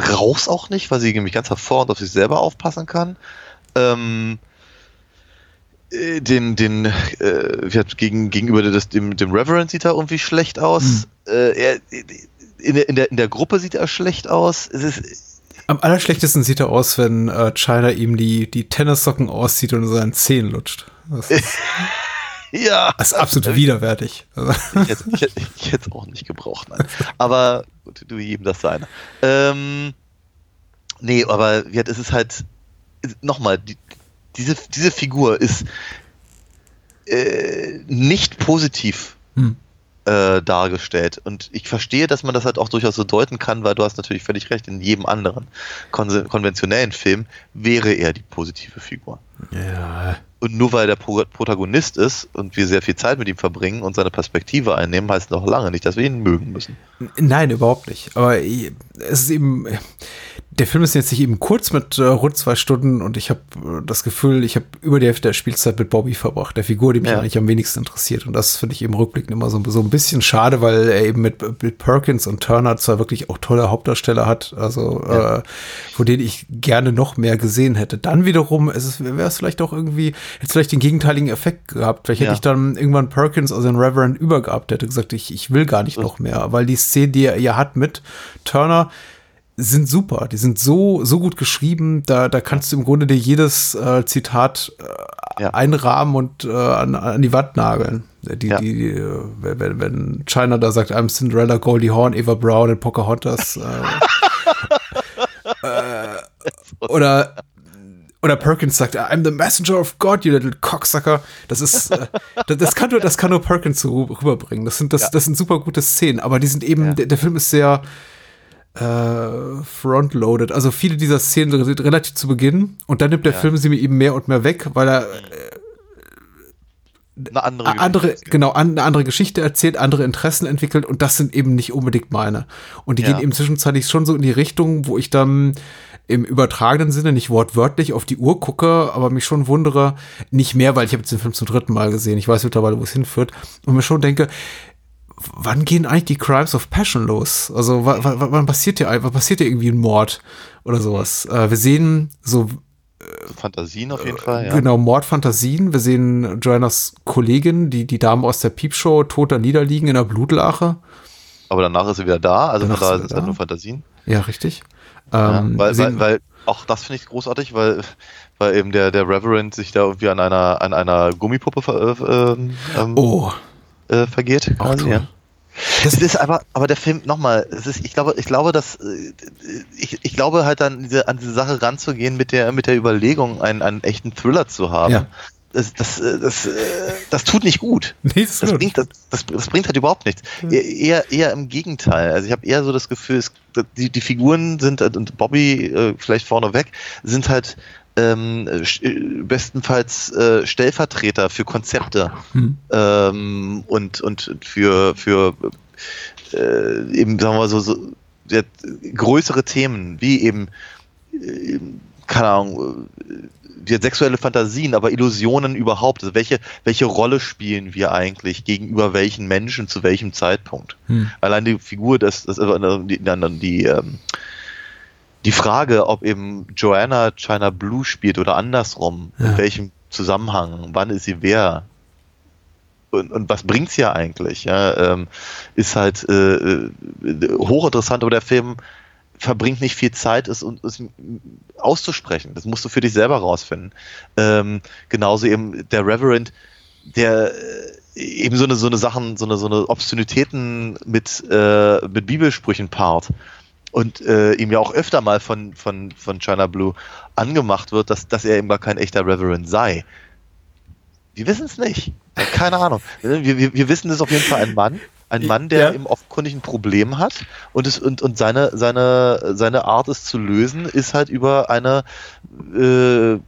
Brauch's auch nicht, weil sie nämlich ganz hervorragend auf sich selber aufpassen kann. Ähm, äh, den, den, äh, gegen, gegenüber des, dem, dem Reverend sieht er irgendwie schlecht aus. Hm. Äh, er, in, der, in, der, in der Gruppe sieht er schlecht aus. Es ist, am allerschlechtesten sieht er aus, wenn äh, China ihm die, die Tennissocken auszieht und seinen Zehen lutscht. Das ist, ja. Das ist absolut widerwärtig. ich, hätte, ich, hätte, ich hätte es auch nicht gebraucht, nein. Aber gut, du jedem das seine. Ähm, nee, aber es ist halt, nochmal, die, diese, diese Figur ist äh, nicht positiv. Hm äh, dargestellt. Und ich verstehe, dass man das halt auch durchaus so deuten kann, weil du hast natürlich völlig recht, in jedem anderen kon konventionellen Film wäre er die positive Figur. Ja. Und nur weil der Pro Protagonist ist und wir sehr viel Zeit mit ihm verbringen und seine Perspektive einnehmen, heißt noch lange nicht, dass wir ihn mögen müssen. Nein, überhaupt nicht. Aber es ist eben, der Film ist jetzt nicht eben kurz mit äh, rund zwei Stunden und ich habe das Gefühl, ich habe über die Hälfte der Spielzeit mit Bobby verbracht, der Figur, die mich ja. eigentlich am wenigsten interessiert. Und das finde ich im Rückblick immer so, so ein bisschen schade, weil er eben mit, mit Perkins und Turner zwar wirklich auch tolle Hauptdarsteller hat, also ja. äh, von denen ich gerne noch mehr gesehen hätte. Dann wiederum wäre es vielleicht auch irgendwie, hätte vielleicht den gegenteiligen Effekt gehabt. Vielleicht ja. hätte ich dann irgendwann Perkins, also den Reverend, übergehabt, der hätte gesagt, ich, ich will gar nicht noch mehr, weil die Szene, die er ja hat mit Turner, sind super. Die sind so, so gut geschrieben. Da, da kannst du im Grunde dir jedes äh, Zitat äh, ja. einrahmen und äh, an, an die Wand nageln. Die, ja. die, äh, wenn, wenn China da sagt, I'm Cinderella, Goldie Horn, Eva Brown und Pocahontas. Äh, äh, oder oder Perkins sagt, I'm the messenger of God, you little cocksucker. Das ist, äh, das, das, kann nur, das kann nur Perkins so rüberbringen. Das sind, das, ja. das sind super gute Szenen, aber die sind eben, ja. der, der, Film ist sehr, äh, frontloaded. Also viele dieser Szenen sind relativ zu Beginn und dann nimmt der ja. Film sie mir eben mehr und mehr weg, weil er äh, eine andere, andere genau eine andere Geschichte erzählt, andere Interessen entwickelt und das sind eben nicht unbedingt meine. Und die ja. gehen eben zwischenzeitlich schon so in die Richtung, wo ich dann im übertragenen Sinne nicht wortwörtlich auf die Uhr gucke, aber mich schon wundere, nicht mehr, weil ich habe jetzt den Film zum dritten Mal gesehen. Ich weiß mittlerweile, wo es hinführt und mir schon denke, wann gehen eigentlich die Crimes of Passion los? Also wann passiert hier wann passiert hier irgendwie ein Mord oder sowas? Äh, wir sehen so Fantasien auf jeden Fall, ja. Genau, Mordfantasien. Wir sehen Joannas Kollegin, die, die Dame aus der Piepshow, tot da niederliegen in der Blutlache. Aber danach ist sie wieder da, also danach von daher ist es halt nur Fantasien. Ja, richtig. Ja, ähm, weil, weil, weil, auch das finde ich großartig, weil, weil eben der, der Reverend sich da irgendwie an einer, an einer Gummipuppe ver, äh, ähm, oh äh, vergeht. Quasi, ja. Das ist aber, aber der Film, nochmal, ich glaube, ich glaube, dass, äh, ich, ich glaube halt an diese, an diese Sache ranzugehen mit der, mit der Überlegung, einen, einen echten Thriller zu haben. Ja. Das, das, äh, das, äh, das tut nicht gut. Nee, das, das, bringt, das, bringt halt überhaupt nichts. Mhm. Eher, eher im Gegenteil. Also ich habe eher so das Gefühl, es, die, die Figuren sind, und Bobby vielleicht vorneweg, sind halt ähm, äh, bestenfalls äh, Stellvertreter für Konzepte hm. ähm, und, und für, für äh, eben, sagen wir so, so ja, größere Themen, wie eben, äh, keine Ahnung, die sexuelle Fantasien, aber Illusionen überhaupt. Also welche, welche Rolle spielen wir eigentlich gegenüber welchen Menschen zu welchem Zeitpunkt? Hm. Allein die Figur, das, das also die, die, die ähm, die Frage, ob eben Joanna China Blue spielt oder andersrum, ja. in welchem Zusammenhang, wann ist sie wer? Und, und was bringt's ja eigentlich? Ja, ähm, ist halt äh, äh, hochinteressant, aber der Film verbringt nicht viel Zeit, es, es auszusprechen. Das musst du für dich selber rausfinden. Ähm, genauso eben der Reverend, der äh, eben so eine so eine Sachen, so eine so eine Obszönitäten mit äh, mit Bibelsprüchen paart und äh, ihm ja auch öfter mal von, von, von China Blue angemacht wird, dass, dass er eben gar kein echter Reverend sei. Wir wissen es nicht. Keine Ahnung. Wir, wir, wir wissen es auf jeden Fall ein Mann. Ein Mann, der Ja. eben offenkundig ein Problem hat und es und, und seine, seine, seine Art, es zu lösen, ist halt über eine äh,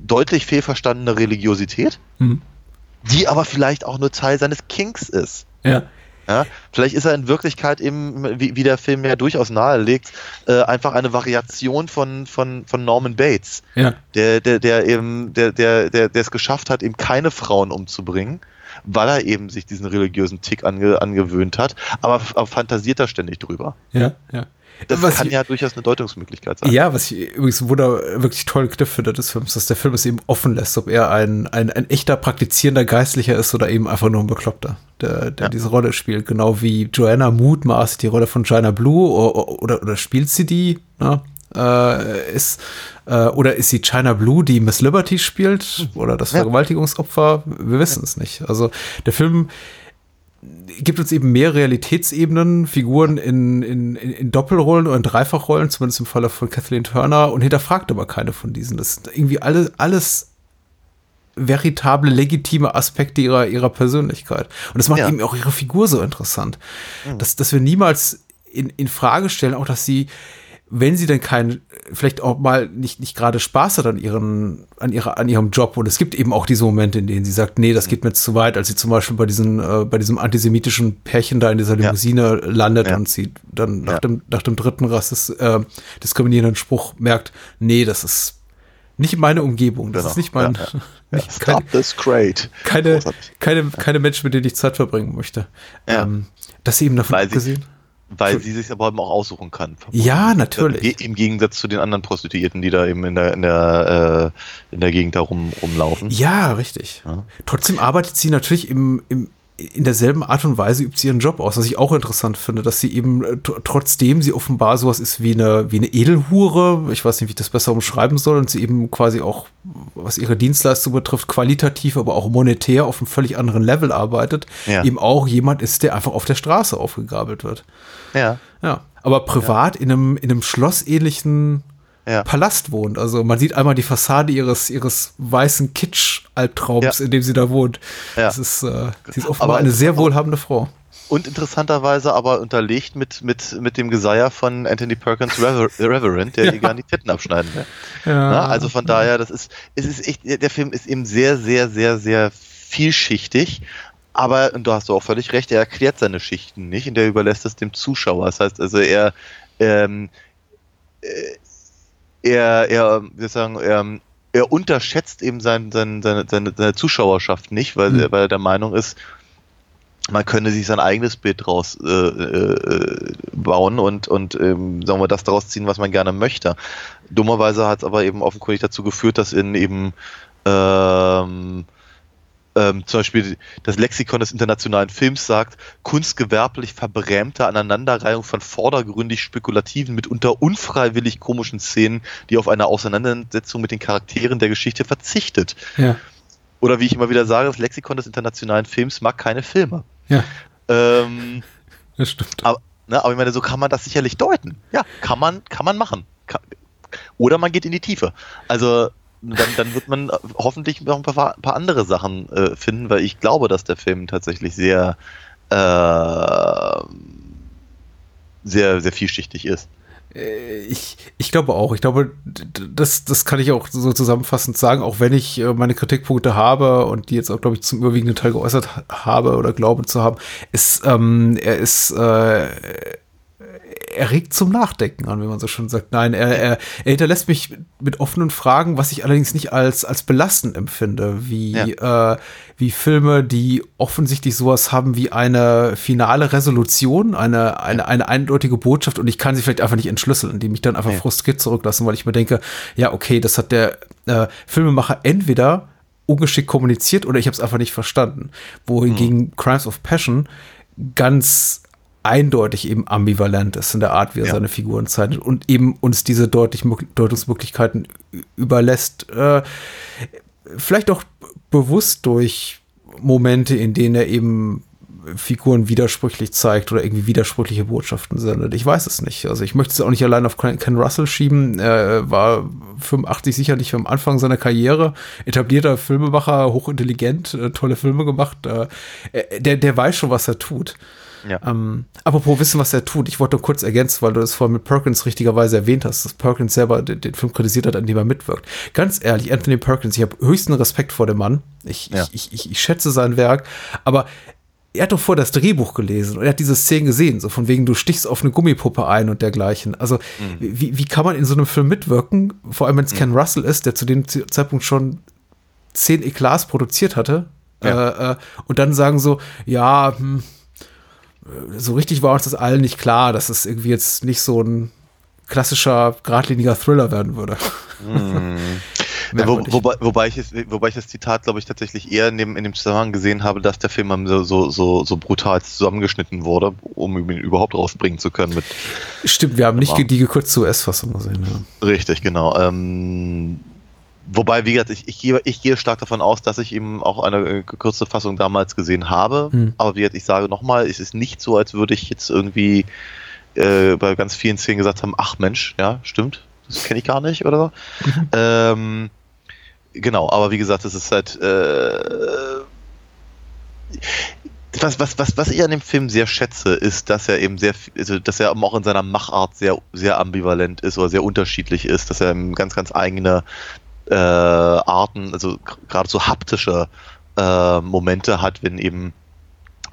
deutlich fehlverstandene Religiosität, Mhm. die aber vielleicht auch nur Teil seines Kinks ist. Ja. Ja, vielleicht ist er in Wirklichkeit eben, wie, wie der Film ja durchaus nahelegt, äh, einfach eine Variation von, von, von Norman Bates, Ja. der, der, der eben, der, der, der, der es geschafft hat, eben keine Frauen umzubringen, weil er eben sich diesen religiösen Tick ange, angewöhnt hat, aber, aber fantasiert da ständig drüber. Ja. Ja. Das Was kann ich- ja durchaus eine Deutungsmöglichkeit sein. Ja, was ich übrigens wunder, wirklich tollen Kniff finde des Films, dass der Film es eben offen lässt, ob er ein, ein, ein echter praktizierender Geistlicher ist oder eben einfach nur ein Bekloppter, der, der Ja. diese Rolle spielt. Genau wie Joanna mutmaßt die Rolle von China Blue oder, oder, oder spielt sie die? Ne? Äh, ist, äh, oder ist sie China Blue, die Miss Liberty spielt? Oder das. Vergewaltigungsopfer? Wir wissen es nicht. Also der Film gibt uns eben mehr Realitätsebenen, Figuren in, in, in Doppelrollen oder in Dreifachrollen, zumindest im Falle von Kathleen Turner, und hinterfragt aber keine von diesen. Das sind irgendwie alle, alles veritable, legitime Aspekte ihrer, ihrer Persönlichkeit. Und das macht Ja. eben auch ihre Figur so interessant. Dass, dass wir niemals in, in Frage stellen, auch dass sie, wenn sie denn keinen, vielleicht auch mal nicht, nicht gerade Spaß hat an ihren, an ihrer, an ihrem Job. Und es gibt eben auch diese Momente, in denen sie sagt, nee, das geht mir zu weit, als sie zum Beispiel bei diesen, äh, bei diesem antisemitischen Pärchen da in dieser Ja. Limousine landet Ja. und sie dann nach Ja. dem, nach dem dritten Rassis, äh, diskriminierenden Spruch merkt, nee, das ist nicht meine Umgebung. Das Genau. ist nicht mein, Ja, ja. nicht, keine, Stop this crate. keine, keine, keine Menschen, mit denen ich Zeit verbringen möchte. Ja. Ähm, das eben davon Weil sie- abgesehen. Weil sie sich aber eben auch aussuchen kann. Ja, natürlich. Im Gegensatz zu den anderen Prostituierten, die da eben in der, in der, äh, in der Gegend da rum, rumlaufen. Ja, richtig. Ja. Trotzdem arbeitet sie natürlich im, im, in derselben Art und Weise übt sie ihren Job aus, was ich auch interessant finde, dass sie eben äh, tr- trotzdem sie offenbar sowas ist wie eine, wie eine Edelhure, ich weiß nicht, wie ich das besser umschreiben soll, und sie eben quasi auch, was ihre Dienstleistung betrifft, qualitativ, aber auch monetär auf einem völlig anderen Level arbeitet, Ja. eben auch jemand ist, der einfach auf der Straße aufgegabelt wird. Ja. Ja. Aber privat in einem, in einem schlossähnlichen Ja. Palast wohnt. Also man sieht einmal die Fassade ihres, ihres weißen Kitsch-Albtraums, Ja. in dem sie da wohnt. Ja. Das ist, äh, sie ist offenbar Aber eine sehr wohlhabende Frau. Und interessanterweise aber unterlegt mit, mit, mit dem Geseier von Anthony Perkins Rever Reverend, der Ja. ihr gerne die Titten abschneiden will. Na, also von daher, das ist, es ist echt, der Film ist eben sehr, sehr, sehr, sehr vielschichtig. Aber, und du hast auch völlig recht, er erklärt seine Schichten nicht und er überlässt es dem Zuschauer. Das heißt also, er, ähm, äh, er, er, ich sagen, er, er unterschätzt eben sein, sein, seine, seine, seine Zuschauerschaft nicht, weil, Hm. weil er der Meinung ist, man könne sich sein eigenes Bild draus äh, äh, bauen und, und ähm, sagen wir, das daraus ziehen, was man gerne möchte. Dummerweise hat es aber eben offenkundig dazu geführt, dass in eben ähm, ähm, zum Beispiel das Lexikon des internationalen Films sagt, kunstgewerblich verbrämte Aneinanderreihung von vordergründig spekulativen, mitunter unfreiwillig komischen Szenen, die auf eine Auseinandersetzung mit den Charakteren der Geschichte verzichtet. Ja. Oder wie ich immer wieder sage, das Lexikon des internationalen Films mag keine Filme. Ja, Ähm, das stimmt. aber, ne, aber ich meine, so kann man das sicherlich deuten. Ja, kann man, kann man machen. Kann, oder man geht in die Tiefe. Also dann, dann wird man hoffentlich noch ein paar, paar andere Sachen äh, finden, weil ich glaube, dass der Film tatsächlich sehr, äh, sehr, sehr vielschichtig ist. Äh, Ich, ich glaube auch. Ich glaube, das, das kann ich auch so zusammenfassend sagen, auch wenn ich äh, meine Kritikpunkte habe und die jetzt auch, glaube ich, zum überwiegenden Teil geäußert ha- habe oder glaube zu haben, ist, ähm, er ist, äh, er regt zum Nachdenken an, wenn man so schon sagt. Nein, er, er, er hinterlässt mich mit offenen Fragen, was ich allerdings nicht als, als belastend empfinde, wie, äh, wie Filme, die offensichtlich sowas haben wie eine finale Resolution, eine, eine, eine eindeutige Botschaft und ich kann sie vielleicht einfach nicht entschlüsseln, die mich dann einfach Ja. frustriert zurücklassen, weil ich mir denke, ja, okay, das hat der äh, Filmemacher entweder ungeschickt kommuniziert oder ich habe es einfach nicht verstanden. Wohingegen Crimes of Passion ganz eindeutig eben ambivalent ist in der Art, wie er Ja. seine Figuren zeichnet und eben uns diese deutlich, Deutungsmöglichkeiten überlässt. Äh, vielleicht auch bewusst durch Momente, in denen er eben Figuren widersprüchlich zeigt oder irgendwie widersprüchliche Botschaften sendet. Ich weiß es nicht. Also ich möchte es auch nicht allein auf Ken Russell schieben. Er war 85 sicherlich am Anfang seiner Karriere, etablierter Filmemacher, hochintelligent, äh, tolle Filme gemacht. Äh, der, der weiß schon, was er tut. Ja. Ähm, apropos wissen, was er tut, ich wollte nur kurz ergänzen, weil du das vorhin mit Perkins richtigerweise erwähnt hast, dass Perkins selber den, den Film kritisiert hat, an dem er mitwirkt. Ganz ehrlich, Anthony Perkins, ich habe höchsten Respekt vor dem Mann. Ich, ja. ich, ich, ich schätze sein Werk, aber er hat doch vor das Drehbuch gelesen und er hat diese Szene gesehen, so von wegen, du stichst auf eine Gummipuppe ein und dergleichen. Also, mhm. wie, wie kann man in so einem Film mitwirken, vor allem wenn es mhm. Ken Russell ist, der zu dem Zeitpunkt schon zehn Eklats produziert hatte, ja. äh, äh, und dann sagen so, ja, hm, so richtig war uns das allen nicht klar, dass es irgendwie jetzt nicht so ein klassischer, geradliniger Thriller werden würde. Mm. Wo, wobei, wobei, ich es, wobei ich das Zitat, glaube ich, tatsächlich eher in dem, in dem Zusammenhang gesehen habe, dass der Film so, so, so, so brutal zusammengeschnitten wurde, um ihn überhaupt rausbringen zu können. Mit Stimmt, wir haben nicht die gekürzte US-Fassung gesehen. Ja. Richtig, genau. Ähm, Wobei, wie gesagt, ich, ich, gehe, ich gehe stark davon aus, dass ich eben auch eine gekürzte Fassung damals gesehen habe. Hm. Aber wie gesagt, ich sage nochmal, es ist nicht so, als würde ich jetzt irgendwie äh, bei ganz vielen Szenen gesagt haben, ach Mensch, ja, stimmt, das kenne ich gar nicht oder so. Mhm. Ähm, genau, aber wie gesagt, es ist halt äh, was, was, was, was ich an dem Film sehr schätze, ist, dass er eben sehr, also, dass er auch in seiner Machart sehr, sehr ambivalent ist oder sehr unterschiedlich ist, dass er ganz, ganz eigene äh, Arten, also gerade so haptische äh, Momente hat, wenn eben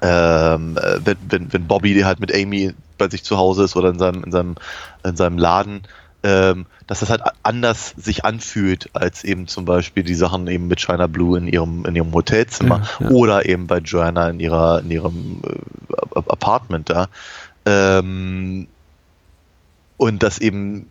ähm, äh, wenn, wenn, wenn Bobby halt mit Amy bei sich zu Hause ist oder in seinem, in seinem, in seinem Laden, ähm, dass das halt anders sich anfühlt als eben zum Beispiel die Sachen eben mit China Blue in ihrem, in ihrem Hotelzimmer ja, ja. oder eben bei Joanna in ihrer, in ihrem äh, Apartment da. Ähm, und dass eben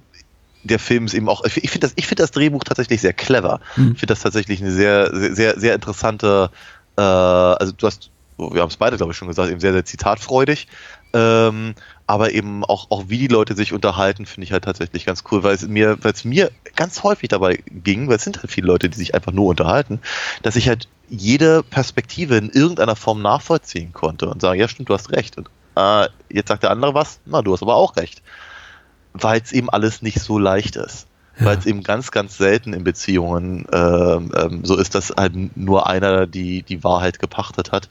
der Film ist eben auch, ich finde das, ich finde das Drehbuch tatsächlich sehr clever. Mhm. Ich finde das tatsächlich eine sehr, sehr, sehr, sehr interessante, äh, also du hast, wir haben es beide, glaube ich, schon gesagt, eben sehr, sehr zitatfreudig. Ähm, aber eben auch, auch wie die Leute sich unterhalten, finde ich halt tatsächlich ganz cool, weil es mir, weil es mir ganz häufig dabei ging, weil es sind halt viele Leute, die sich einfach nur unterhalten, dass ich halt jede Perspektive in irgendeiner Form nachvollziehen konnte und sagen, ja stimmt, du hast recht. Und äh, jetzt sagt der andere was, na, du hast aber auch recht weil es eben alles nicht so leicht ist. Ja. Weil es eben ganz, ganz selten in Beziehungen ähm, ähm, so ist, dass halt nur einer die, die Wahrheit gepachtet hat.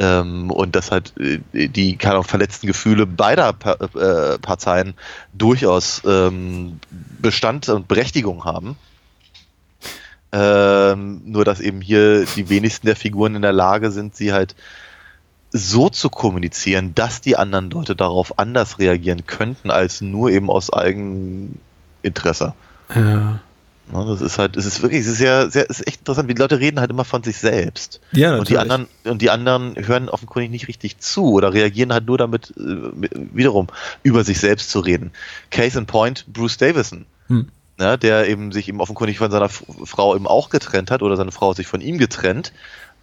Ähm, und dass halt äh, die keine verletzten Gefühle beider pa äh, Parteien durchaus ähm, Bestand und Berechtigung haben. Ähm, nur dass eben hier die wenigsten der Figuren in der Lage sind, sie halt so zu kommunizieren, dass die anderen Leute darauf anders reagieren könnten, als nur eben aus Eigeninteresse. Ja. das ist halt, es ist wirklich, es ist ja sehr, es ist echt interessant, wie die Leute reden halt immer von sich selbst. Ja, natürlich. Und die anderen, und die anderen hören offenkundig nicht richtig zu oder reagieren halt nur damit, äh, wiederum über sich selbst zu reden. Case in point, Bruce Davison. Hm. Ja, der eben sich eben offenkundig von seiner Frau eben auch getrennt hat oder seine Frau hat sich von ihm getrennt.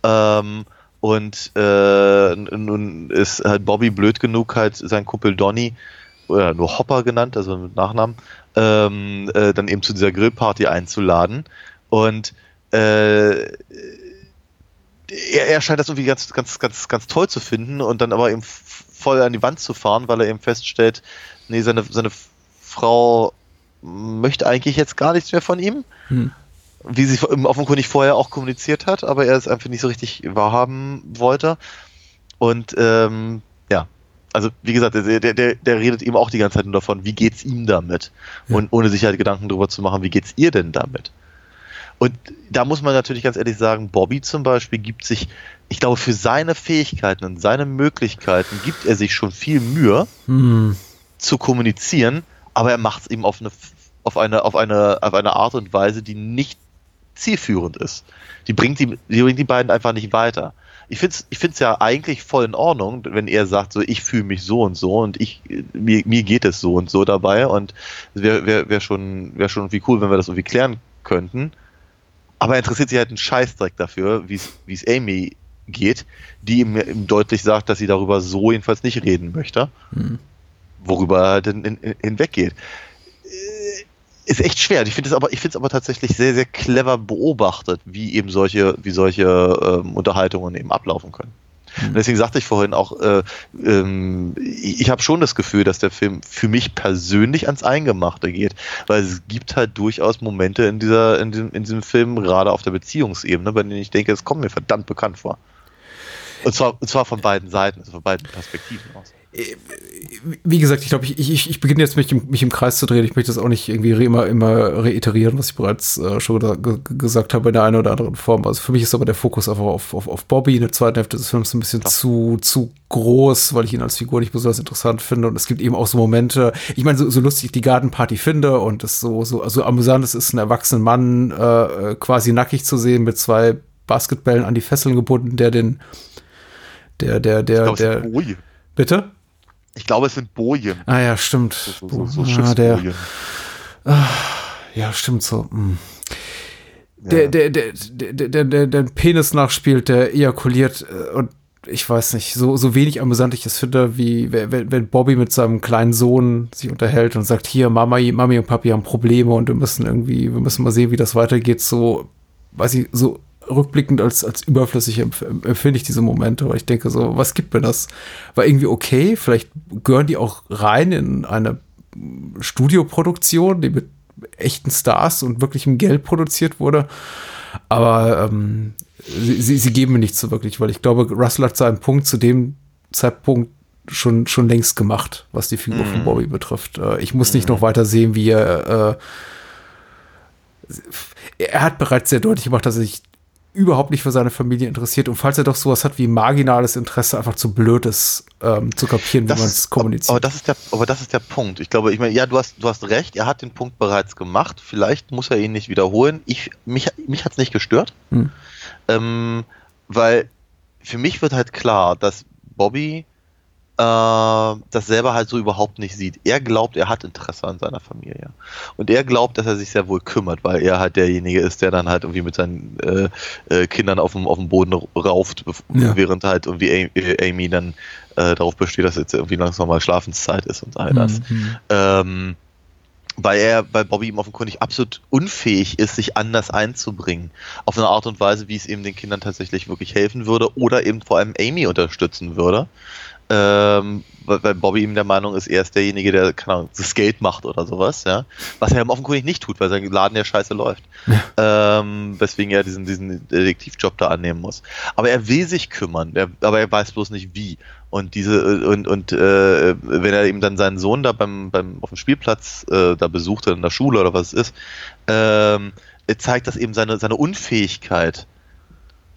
Ähm, und äh, nun ist halt Bobby blöd genug, halt sein Kumpel Donny, oder nur Hopper genannt, also mit Nachnamen, ähm, äh, dann eben zu dieser Grillparty einzuladen. Und äh, er, er scheint das irgendwie ganz, ganz, ganz, ganz toll zu finden und dann aber eben voll an die Wand zu fahren, weil er eben feststellt, nee, seine, seine Frau möchte eigentlich jetzt gar nichts mehr von ihm. Hm wie sie offenkundig vorher auch kommuniziert hat, aber er es einfach nicht so richtig wahrhaben wollte. Und ähm, ja, also wie gesagt, der, der, der redet eben auch die ganze Zeit nur davon, wie geht's ihm damit? Ja. Und ohne sich halt Gedanken darüber zu machen, wie geht's ihr denn damit? Und da muss man natürlich ganz ehrlich sagen, Bobby zum Beispiel gibt sich, ich glaube, für seine Fähigkeiten und seine Möglichkeiten gibt er sich schon viel Mühe hm. zu kommunizieren, aber er macht es eben auf eine, auf eine, auf eine, auf eine Art und Weise, die nicht zielführend ist. Die bringt die, die bringt die beiden einfach nicht weiter. Ich finde es ich find's ja eigentlich voll in Ordnung, wenn er sagt, so ich fühle mich so und so und ich mir, mir geht es so und so dabei und es wäre wär, wär schon, wär schon irgendwie cool, wenn wir das irgendwie klären könnten. Aber er interessiert sich halt einen Scheißdreck dafür, wie es Amy geht, die ihm, ihm, deutlich sagt, dass sie darüber so jedenfalls nicht reden möchte. Hm. Worüber er halt hin, hin, hinweggeht ist echt schwer. Ich finde es aber, ich finde es aber tatsächlich sehr, sehr clever beobachtet, wie eben solche, wie solche ähm, Unterhaltungen eben ablaufen können. Mhm. Und deswegen sagte ich vorhin auch, äh, ähm, ich, ich habe schon das Gefühl, dass der Film für mich persönlich ans Eingemachte geht, weil es gibt halt durchaus Momente in dieser, in diesem, in diesem Film, gerade auf der Beziehungsebene, bei denen ich denke, es kommt mir verdammt bekannt vor. Und zwar, und zwar von beiden Seiten, also von beiden Perspektiven aus wie gesagt, ich glaube, ich, ich, ich beginne jetzt mich im, mich im Kreis zu drehen. Ich möchte das auch nicht irgendwie immer, immer reiterieren, was ich bereits äh, schon gesagt habe in der einen oder anderen Form. Also für mich ist aber der Fokus einfach auf, auf, auf Bobby. In der zweiten Hälfte des Films ein bisschen zu, zu groß, weil ich ihn als Figur nicht besonders interessant finde. Und es gibt eben auch so Momente, ich meine, so, so lustig ich die Garden Party finde und es so, so also amüsant es ist, einen erwachsenen Mann äh, quasi nackig zu sehen mit zwei Basketballen an die Fesseln gebunden, der den der, der, der, glaub, der. Bitte? Ich glaube, es sind Bojen. Ah ja, stimmt. So, so, so, so ah, der, ah, ja, stimmt so. Hm. Der, der, der, der, der, der, der Penis nachspielt, der ejakuliert äh, und ich weiß nicht, so, so wenig amüsant ich es finde, wie wenn, wenn Bobby mit seinem kleinen Sohn sich unterhält und sagt, hier, Mama, Mami und Papi haben Probleme und wir müssen irgendwie, wir müssen mal sehen, wie das weitergeht, so, weiß ich, so rückblickend als, als überflüssig empfinde ich diese Momente, weil ich denke so, was gibt mir das? War irgendwie okay, vielleicht gehören die auch rein in eine Studioproduktion, die mit echten Stars und wirklichem Geld produziert wurde, aber ähm, sie, sie, sie geben mir nichts so wirklich, weil ich glaube, Russell hat seinen Punkt zu dem Zeitpunkt schon, schon längst gemacht, was die Figur mm. von mhm. Bobby betrifft. Äh, ich muss mm. nicht mhm. noch weiter sehen, wie er äh, er hat bereits sehr deutlich gemacht, dass er sich überhaupt nicht für seine Familie interessiert und falls er doch sowas hat wie marginales Interesse, einfach zu blöd ist, ähm, zu kapieren, wie man es kommuniziert. Aber das ist der, aber das ist der Punkt. Ich glaube, ich meine, ja, du hast, du hast recht, er hat den Punkt bereits gemacht. Vielleicht muss er ihn nicht wiederholen. Ich, mich, mich hat es nicht gestört. Hm. Ähm, weil für mich wird halt klar, dass Bobby das selber halt so überhaupt nicht sieht. Er glaubt, er hat Interesse an seiner Familie. Und er glaubt, dass er sich sehr wohl kümmert, weil er halt derjenige ist, der dann halt irgendwie mit seinen äh, äh, Kindern auf dem, auf dem Boden rauft, ja. während halt irgendwie Amy dann äh, darauf besteht, dass jetzt irgendwie langsam mal Schlafenszeit ist und all das. Mhm. Ähm, weil er, weil Bobby ihm offenkundig absolut unfähig ist, sich anders einzubringen. Auf eine Art und Weise, wie es eben den Kindern tatsächlich wirklich helfen würde oder eben vor allem Amy unterstützen würde ähm, weil Bobby ihm der Meinung ist, er ist derjenige, der, keine Ahnung, das Geld macht oder sowas, ja. Was er offenkundig nicht tut, weil sein Laden ja scheiße läuft. Ja. Ähm, weswegen er diesen, diesen Detektivjob da annehmen muss. Aber er will sich kümmern, er, aber er weiß bloß nicht wie. Und diese, und, und äh, wenn er eben dann seinen Sohn da beim, beim auf dem Spielplatz äh, da besucht in der Schule oder was es ist, ähm, zeigt das eben seine, seine Unfähigkeit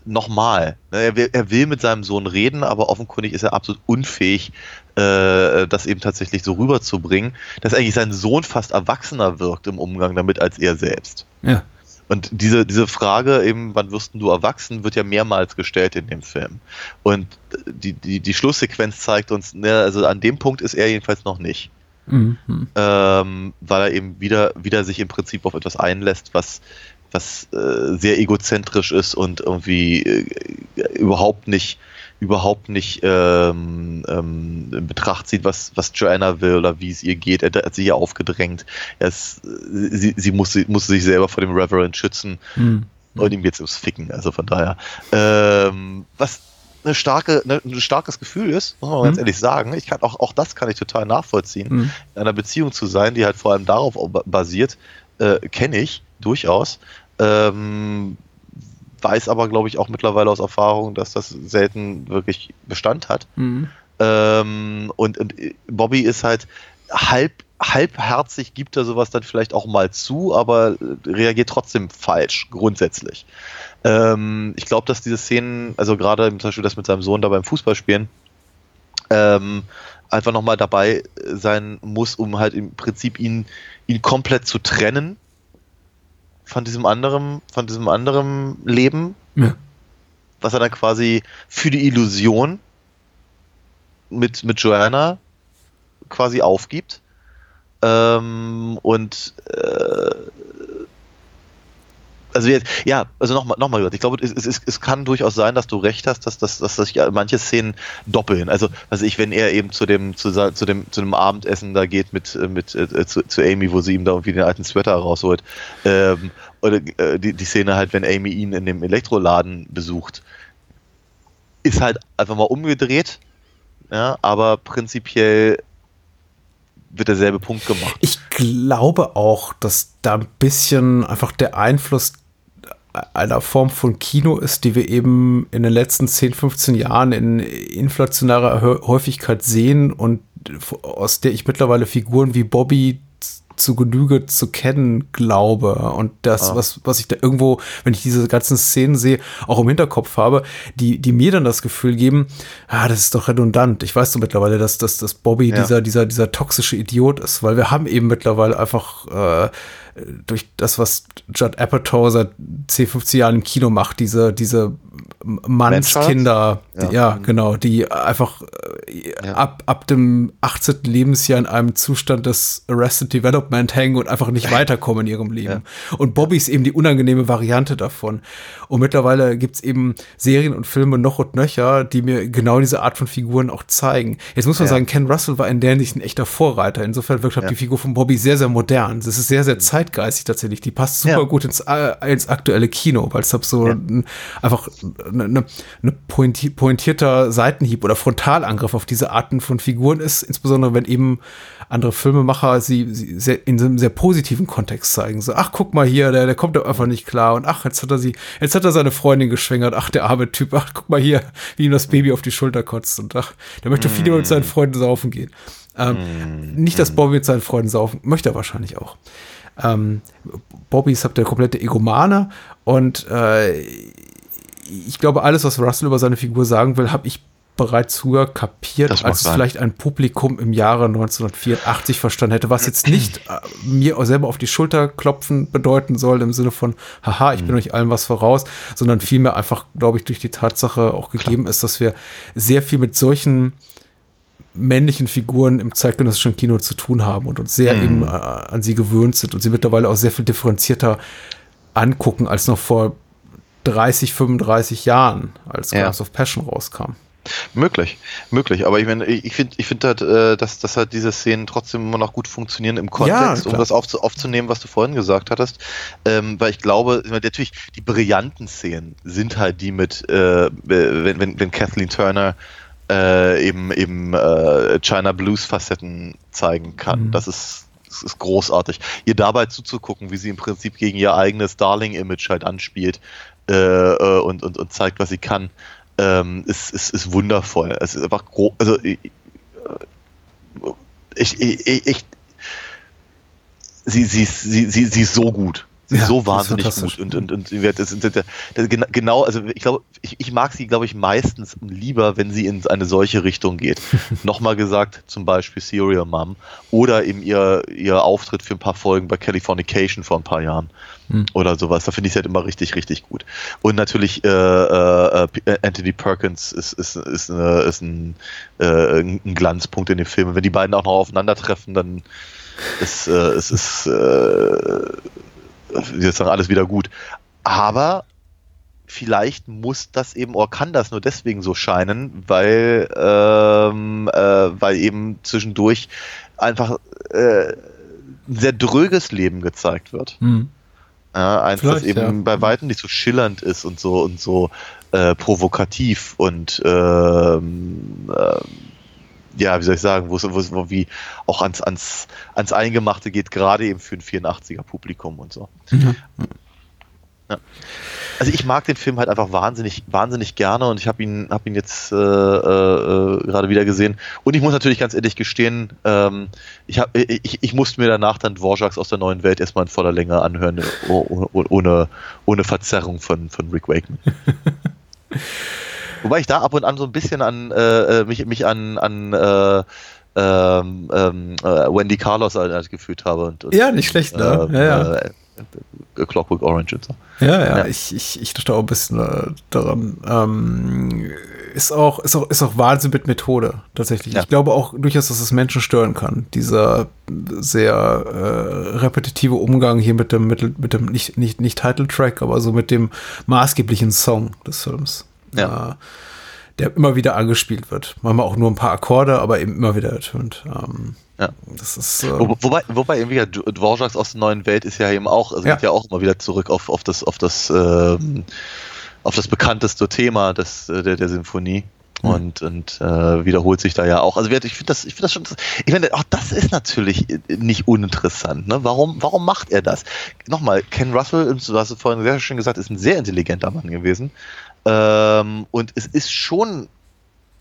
nochmal. Ne, er will, er will mit seinem Sohn reden, aber offenkundig ist er absolut unfähig, äh, das eben tatsächlich so rüberzubringen, dass eigentlich sein Sohn fast erwachsener wirkt im Umgang damit als er selbst. Ja. Und diese, diese Frage eben, wann wirst du erwachsen, wird ja mehrmals gestellt in dem Film. Und die, die, die Schlusssequenz zeigt uns, ne, also an dem Punkt ist er jedenfalls noch nicht. Mhm. Ähm, weil er eben wieder, wieder sich im Prinzip auf etwas einlässt, was, was äh, sehr egozentrisch ist und irgendwie äh, überhaupt nicht überhaupt nicht ähm, ähm, in Betracht zieht, was, was Joanna will oder wie es ihr geht. Er hat sie hier aufgedrängt. Er ist, sie, sie musste, musste sich selber vor dem Reverend schützen mhm. und ihm jetzt ums Ficken. Also von daher. Ähm, was eine starke, eine, ein starkes Gefühl ist, muss man mhm. ganz ehrlich sagen. Ich kann auch, auch das kann ich total nachvollziehen. Mhm. In einer Beziehung zu sein, die halt vor allem darauf basiert, äh, kenne ich durchaus. Ähm, weiß aber, glaube ich, auch mittlerweile aus Erfahrung, dass das selten wirklich Bestand hat. Mhm. Ähm, und, und Bobby ist halt halb halbherzig gibt er sowas dann vielleicht auch mal zu, aber reagiert trotzdem falsch, grundsätzlich. Ähm, ich glaube, dass diese Szenen, also gerade zum Beispiel das mit seinem Sohn da beim Fußballspielen, ähm, einfach nochmal dabei sein muss, um halt im Prinzip ihn, ihn komplett zu trennen von diesem anderen, von diesem anderen Leben, ja. was er dann quasi für die Illusion mit, mit Joanna quasi aufgibt. Ähm, und äh, also jetzt, ja, also nochmal noch mal gesagt, ich glaube, es, es, es kann durchaus sein, dass du recht hast, dass, dass, dass sich manche Szenen doppeln. Also, also ich, wenn er eben zu dem, zu, zu dem, zu dem Abendessen da geht mit, mit äh, zu, zu Amy, wo sie ihm da irgendwie den alten Sweater rausholt, ähm, oder äh, die, die Szene halt, wenn Amy ihn in dem Elektroladen besucht, ist halt einfach mal umgedreht, ja, aber prinzipiell wird derselbe Punkt gemacht. Ich glaube auch, dass da ein bisschen einfach der Einfluss einer Form von Kino ist, die wir eben in den letzten 10, 15 Jahren in inflationärer Häufigkeit sehen und aus der ich mittlerweile Figuren wie Bobby zu Genüge zu kennen glaube und das, ah. was, was ich da irgendwo, wenn ich diese ganzen Szenen sehe, auch im Hinterkopf habe, die, die mir dann das Gefühl geben, ah, das ist doch redundant. Ich weiß so mittlerweile, dass, dass, dass Bobby ja. dieser, dieser, dieser toxische Idiot ist, weil wir haben eben mittlerweile einfach äh, durch das, was Judd Apatow seit 10, 15 Jahren im Kino macht, diese, diese Mannskinder, ja. ja. genau, die einfach äh, ja. ab, ab dem 18. Lebensjahr in einem Zustand des Arrested Development hängen und einfach nicht weiterkommen in ihrem Leben. Ja. Und Bobby ist eben die unangenehme Variante davon. Und mittlerweile gibt's eben Serien und Filme noch und nöcher, die mir genau diese Art von Figuren auch zeigen. Jetzt muss man sagen, Ken Russell war in der Hinsicht ein echter Vorreiter. Insofern wirkt halt die Figur von Bobby sehr, sehr modern. Das ist sehr, sehr mhm. Zeitgeistig tatsächlich. Die passt super gut ins, äh, ins aktuelle Kino, weil es so ein, einfach eine, eine pointi pointierter Seitenhieb oder Frontalangriff auf diese Arten von Figuren ist, insbesondere wenn eben andere Filmemacher sie, sie sehr, in einem sehr positiven Kontext zeigen. So, ach, guck mal hier, der, der kommt doch einfach nicht klar und ach, jetzt hat er sie, jetzt hat er seine Freundin geschwängert, ach, der arme Typ, ach, guck mal hier, wie ihm das Baby auf die Schulter kotzt und ach, der möchte mm. viel mit seinen Freunden saufen gehen. Ähm, mm. Nicht, dass Bobby mit seinen Freunden saufen, möchte er wahrscheinlich auch. Ähm, Bobby ist halt der komplette Egomane und äh, ich glaube, alles, was Russell über seine Figur sagen will, habe ich bereits früher kapiert, als es sein. vielleicht ein Publikum im Jahre 1984 verstanden hätte, was jetzt nicht äh, mir selber auf die Schulter klopfen bedeuten soll, im Sinne von, haha, ich bin mhm. euch allen was voraus, sondern vielmehr einfach, glaube ich, durch die Tatsache auch gegeben Klar. ist, dass wir sehr viel mit solchen männlichen Figuren im zeitgenössischen Kino zu tun haben und uns sehr mhm. eben äh, an sie gewöhnt sind und sie mittlerweile auch sehr viel differenzierter angucken als noch vor 30, 35 Jahren, als ja. of Passion rauskam. Möglich, möglich. Aber ich meine, ich finde, ich finde halt, äh, dass, dass halt diese Szenen trotzdem immer noch gut funktionieren im Kontext, ja, um das aufzu aufzunehmen, was du vorhin gesagt hattest. Ähm, weil ich glaube, natürlich, die brillanten Szenen sind halt die mit, äh, wenn, wenn, wenn Kathleen Turner äh, eben, eben äh, China Blues Facetten zeigen kann. Mhm. Das ist es ist großartig. Ihr dabei zuzugucken, wie sie im Prinzip gegen ihr eigenes Darling-Image halt anspielt, äh, äh, und, und, und zeigt, was sie kann, ähm, ist, ist, ist wundervoll. Es ist einfach groß. Also ich, ich, ich, ich sie, sie, sie, sie, sie ist so gut. Ja, so wahnsinnig gut und, und, und das, das, das, das, genau, also ich glaube, ich, ich mag sie, glaube ich, meistens lieber, wenn sie in eine solche Richtung geht. Nochmal gesagt, zum Beispiel Serial Mom oder eben ihr, ihr Auftritt für ein paar Folgen bei Californication vor ein paar Jahren hm. oder sowas. Da finde ich sie halt immer richtig, richtig gut. Und natürlich äh, äh, äh Anthony Perkins ist, ist, ist, eine, ist ein, äh, ein Glanzpunkt in dem Film. Und wenn die beiden auch noch aufeinandertreffen, dann ist äh, es ist äh, jetzt alles wieder gut. Aber vielleicht muss das eben oder kann das nur deswegen so scheinen, weil, ähm, äh, weil eben zwischendurch einfach äh, ein sehr dröges Leben gezeigt wird. Mhm. Ja, eins, das eben ja. bei weitem nicht so schillernd ist und so und so äh, provokativ und ähm, äh, ja, wie soll ich sagen, wo es wo, wie auch ans, ans, ans Eingemachte geht, gerade eben für ein 84er Publikum und so. Mhm. Ja. Also ich mag den Film halt einfach wahnsinnig, wahnsinnig gerne und ich habe ihn, hab ihn jetzt äh, äh, gerade wieder gesehen. Und ich muss natürlich ganz ehrlich gestehen, ähm, ich, hab, ich, ich musste mir danach dann Dvorak's aus der neuen Welt erstmal in voller Länge anhören, ohne, ohne Verzerrung von, von Rick Wakeman. Wobei ich da ab und an so ein bisschen an äh, äh mich, mich an, an äh, ähm, ähm, äh, Wendy Carlos halt gefühlt habe. Und, und ja, nicht schlecht, ne? Ähm, ja, ja. Äh, Clockwork Orange und so. Ja, ja, ja. Ich, ich, ich dachte auch ein bisschen äh, daran. Ähm, ist auch, ist auch, ist auch Wahnsinn mit Methode, tatsächlich. Ja. Ich glaube auch durchaus, dass es Menschen stören kann. Dieser sehr äh, repetitive Umgang hier mit dem, mit, mit dem, nicht, nicht, nicht Title-Track, aber so mit dem maßgeblichen Song des Films ja. Äh, der immer wieder angespielt wird. Manchmal auch nur ein paar Akkorde, aber eben immer wieder ertönt. Ähm, ja. Das ist, äh, Wo, wobei, wobei irgendwie Dvorak's aus der neuen Welt ist ja eben auch, also ja. geht ja auch immer wieder zurück auf, auf das, auf das, äh, auf das bekannteste Thema des, äh, der, der Symphonie. Und, und äh, wiederholt sich da ja auch. Also ich finde das, ich finde das schon, ich finde, auch das ist natürlich nicht uninteressant. Ne? Warum, warum macht er das? Nochmal, Ken Russell, du hast es vorhin sehr schön gesagt, ist ein sehr intelligenter Mann gewesen. Ähm, und es ist schon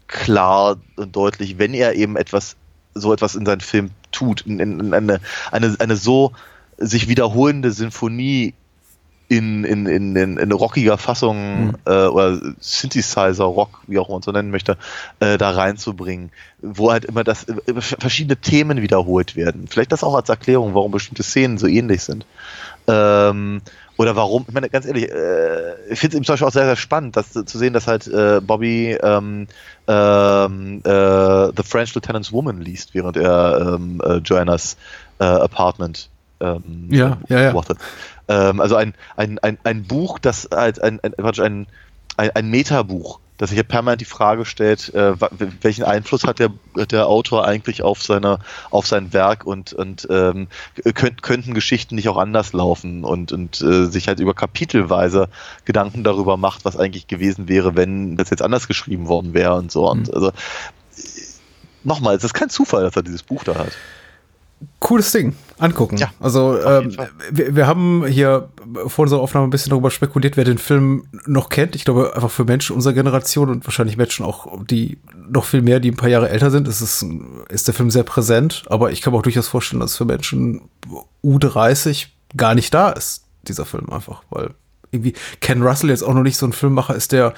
klar und deutlich, wenn er eben etwas, so etwas in seinen Film tut, in, in eine, eine, eine so sich wiederholende Sinfonie in, in, in, in, in rockiger Fassung mhm. äh, oder Synthesizer, Rock, wie auch man es so nennen möchte, äh, da reinzubringen, wo halt immer das äh, verschiedene Themen wiederholt werden. Vielleicht das auch als Erklärung, warum bestimmte Szenen so ähnlich sind. Ähm, oder warum, ich meine, ganz ehrlich, äh, ich finde es zum Beispiel auch sehr, sehr spannend, das zu sehen, dass halt äh, Bobby ähm, ähm, äh, The French Lieutenant's Woman liest, während er ähm, äh, Joannas äh, Apartment ähm, ja, ja, ja. beobachtet. Ähm, also ein, ein, ein, ein Buch, das als ein, ein, ein, ein, ein Metabuch, das sich ja permanent die Frage stellt, äh, welchen Einfluss hat der, der Autor eigentlich auf seine, auf sein Werk und, und ähm, könnt, könnten Geschichten nicht auch anders laufen und, und äh, sich halt über kapitelweise Gedanken darüber macht, was eigentlich gewesen wäre, wenn das jetzt anders geschrieben worden wäre und so. Und mhm. also nochmal, es ist kein Zufall, dass er dieses Buch da hat cooles Ding. Angucken. Ja, also ähm, wir, wir, haben hier vor unserer Aufnahme ein bisschen darüber spekuliert, wer den Film noch kennt. Ich glaube, einfach für Menschen unserer Generation und wahrscheinlich Menschen auch, die noch viel mehr, die ein paar Jahre älter sind, ist, es, ist der Film sehr präsent. Aber ich kann mir auch durchaus vorstellen, dass für Menschen U30 gar nicht da ist, dieser Film einfach. Weil irgendwie Ken Russell jetzt auch noch nicht so ein Filmmacher ist, der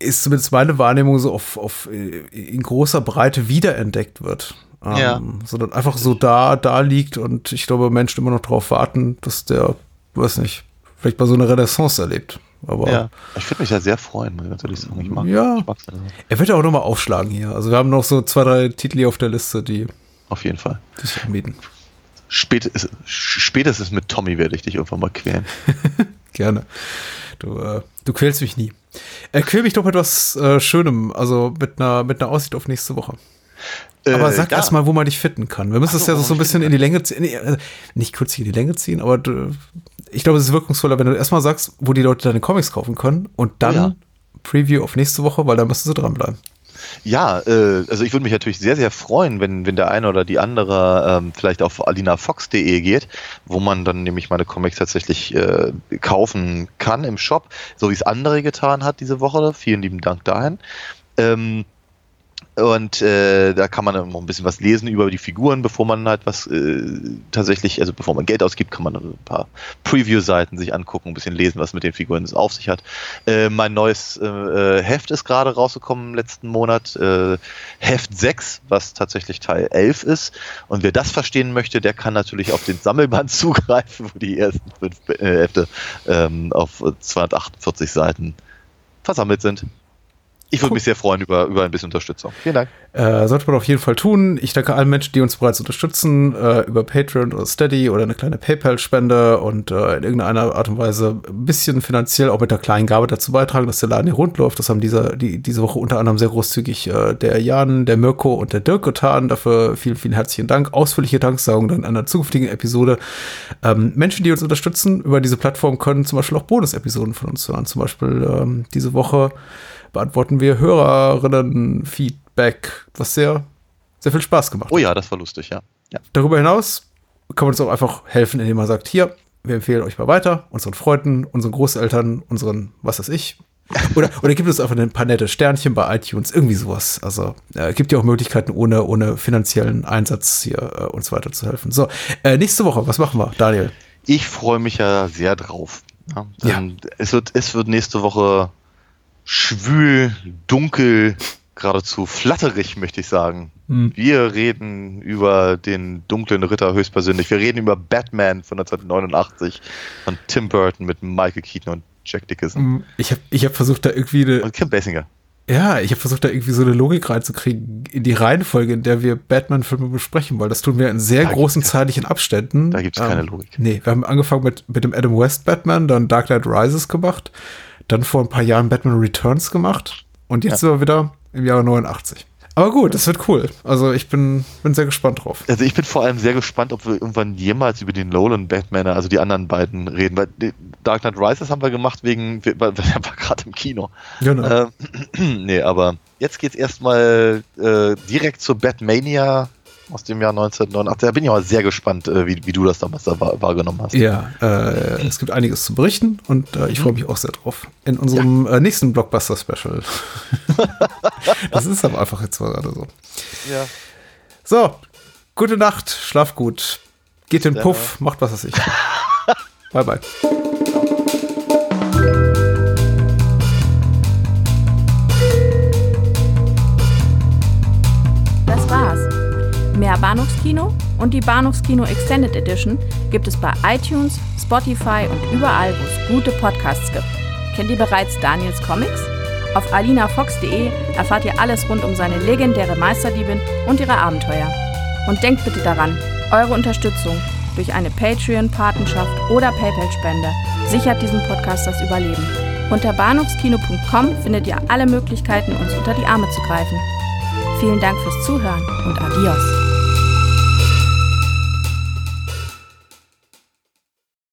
ist zumindest meine Wahrnehmung so auf, auf in großer Breite wiederentdeckt wird. Ähm, ja. Sondern einfach so da, da liegt und ich glaube, Menschen immer noch darauf warten, dass der, weiß nicht, vielleicht mal so eine Renaissance erlebt. Aber ja, ich würde mich ja sehr freuen, muss ich natürlich sagen. Ich mag, ja, ich mag's also. er wird ja auch nochmal aufschlagen hier. Also wir haben noch so zwei, drei Titel hier auf der Liste, die auf jeden Fall. Die sich mieten. Spät, spätestens mit Tommy werde ich dich irgendwann mal quälen. Gerne. Du, äh, du quälst mich nie. Äh, quäl mich doch mit etwas äh, Schönem, also mit einer, mit einer Aussicht auf nächste Woche. Aber äh, sag ja. erst mal, wo man dich finden kann. Wir müssen es ja so, so ein bisschen in die Länge ziehen. Also nicht kürzlich in die Länge ziehen, aber du, ich glaube, es ist wirkungsvoller, wenn du erstmal sagst, wo die Leute deine Comics kaufen können und dann ja. Preview auf nächste Woche, weil da müssen sie dranbleiben. Ja, äh, also ich würde mich natürlich sehr, sehr freuen, wenn, wenn der eine oder die andere ähm, vielleicht auf alinafox.de geht, wo man dann nämlich meine Comics tatsächlich äh, kaufen kann im Shop, so wie es andere getan hat diese Woche. Vielen lieben Dank dahin. Ähm, und äh, da kann man noch ein bisschen was lesen über die Figuren, bevor man halt was äh, tatsächlich, also bevor man Geld ausgibt, kann man ein paar Preview-Seiten sich angucken, ein bisschen lesen, was mit den Figuren auf sich hat. Äh, mein neues äh, äh Heft ist gerade rausgekommen letzten Monat, äh, Heft 6, was tatsächlich Teil 11 ist. Und wer das verstehen möchte, der kann natürlich auf den Sammelband zugreifen, wo die ersten fünf äh, Hefte ähm, auf 248 Seiten versammelt sind. Ich würde mich sehr freuen über, über ein bisschen Unterstützung. Vielen Dank. Äh, sollte man auf jeden Fall tun. Ich danke allen Menschen, die uns bereits unterstützen, äh, über Patreon oder Steady oder eine kleine PayPal-Spende und äh, in irgendeiner Art und Weise ein bisschen finanziell auch mit der kleinen Gabe dazu beitragen, dass der Laden hier rund läuft. Das haben dieser, die, diese Woche unter anderem sehr großzügig äh, der Jan, der Mirko und der Dirk getan. Dafür vielen, vielen herzlichen Dank. Ausführliche Danksagung dann an der zukünftigen Episode. Ähm, Menschen, die uns unterstützen über diese Plattform, können zum Beispiel auch Bonus-Episoden von uns hören. Zum Beispiel ähm, diese Woche beantworten wir Hörerinnen-Feedback, was sehr, sehr viel Spaß gemacht hat. Oh ja, das war lustig, ja. ja. Darüber hinaus kann man uns auch einfach helfen, indem man sagt, hier, wir empfehlen euch mal weiter, unseren Freunden, unseren Großeltern, unseren, was weiß ich. Oder, oder gibt es einfach ein paar nette Sternchen bei iTunes, irgendwie sowas. Also äh, gibt ja auch Möglichkeiten, ohne, ohne finanziellen Einsatz hier äh, uns weiterzuhelfen. So, äh, nächste Woche, was machen wir, Daniel? Ich freue mich ja sehr drauf. Ja, ja. Es, wird, es wird nächste Woche schwül, dunkel, geradezu flatterig, möchte ich sagen. Hm. Wir reden über den dunklen Ritter höchstpersönlich. Wir reden über Batman von 1989 von Tim Burton mit Michael Keaton und Jack Dickinson. Hm, ich habe ich hab versucht, da irgendwie eine. Und Kim Basinger. Ja, ich habe versucht, da irgendwie so eine Logik reinzukriegen in die Reihenfolge, in der wir Batman-Filme besprechen, weil das tun wir in sehr da großen zeitlichen Abständen. Da gibt es keine ähm, Logik. Nee, wir haben angefangen mit, mit dem Adam West Batman, dann Dark Knight Rises gemacht dann vor ein paar Jahren Batman Returns gemacht und jetzt ja. sind wir wieder im Jahre 89. Aber gut, das wird cool. Also ich bin, bin sehr gespannt drauf. Also ich bin vor allem sehr gespannt, ob wir irgendwann jemals über den Nolan Batman, also die anderen beiden reden. Weil Dark Knight Rises haben wir gemacht wegen, weil er war gerade im Kino. Genau. Ähm, nee, aber jetzt geht's erstmal äh, direkt zur Batmania aus dem Jahr 1989. Da bin ich aber sehr gespannt, äh, wie, wie du das damals da wahr, wahrgenommen hast. Ja, äh, es gibt einiges zu berichten und äh, ich freue mich auch sehr drauf. In unserem ja. äh, nächsten Blockbuster-Special. das ist aber einfach jetzt mal gerade so. Ja. So, gute Nacht, schlaf gut. Geht in den Puff, macht was weiß ich. bye, bye. Mehr Bahnhofskino und die Bahnhofskino Extended Edition gibt es bei iTunes, Spotify und überall, wo es gute Podcasts gibt. Kennt ihr bereits Daniels Comics? Auf alinafox.de erfahrt ihr alles rund um seine legendäre Meisterdiebin und ihre Abenteuer. Und denkt bitte daran, eure Unterstützung durch eine Patreon-Patenschaft oder PayPal-Spende sichert diesem Podcast das Überleben. Unter bahnhofskino.com findet ihr alle Möglichkeiten, uns unter die Arme zu greifen. Vielen Dank fürs Zuhören und adios.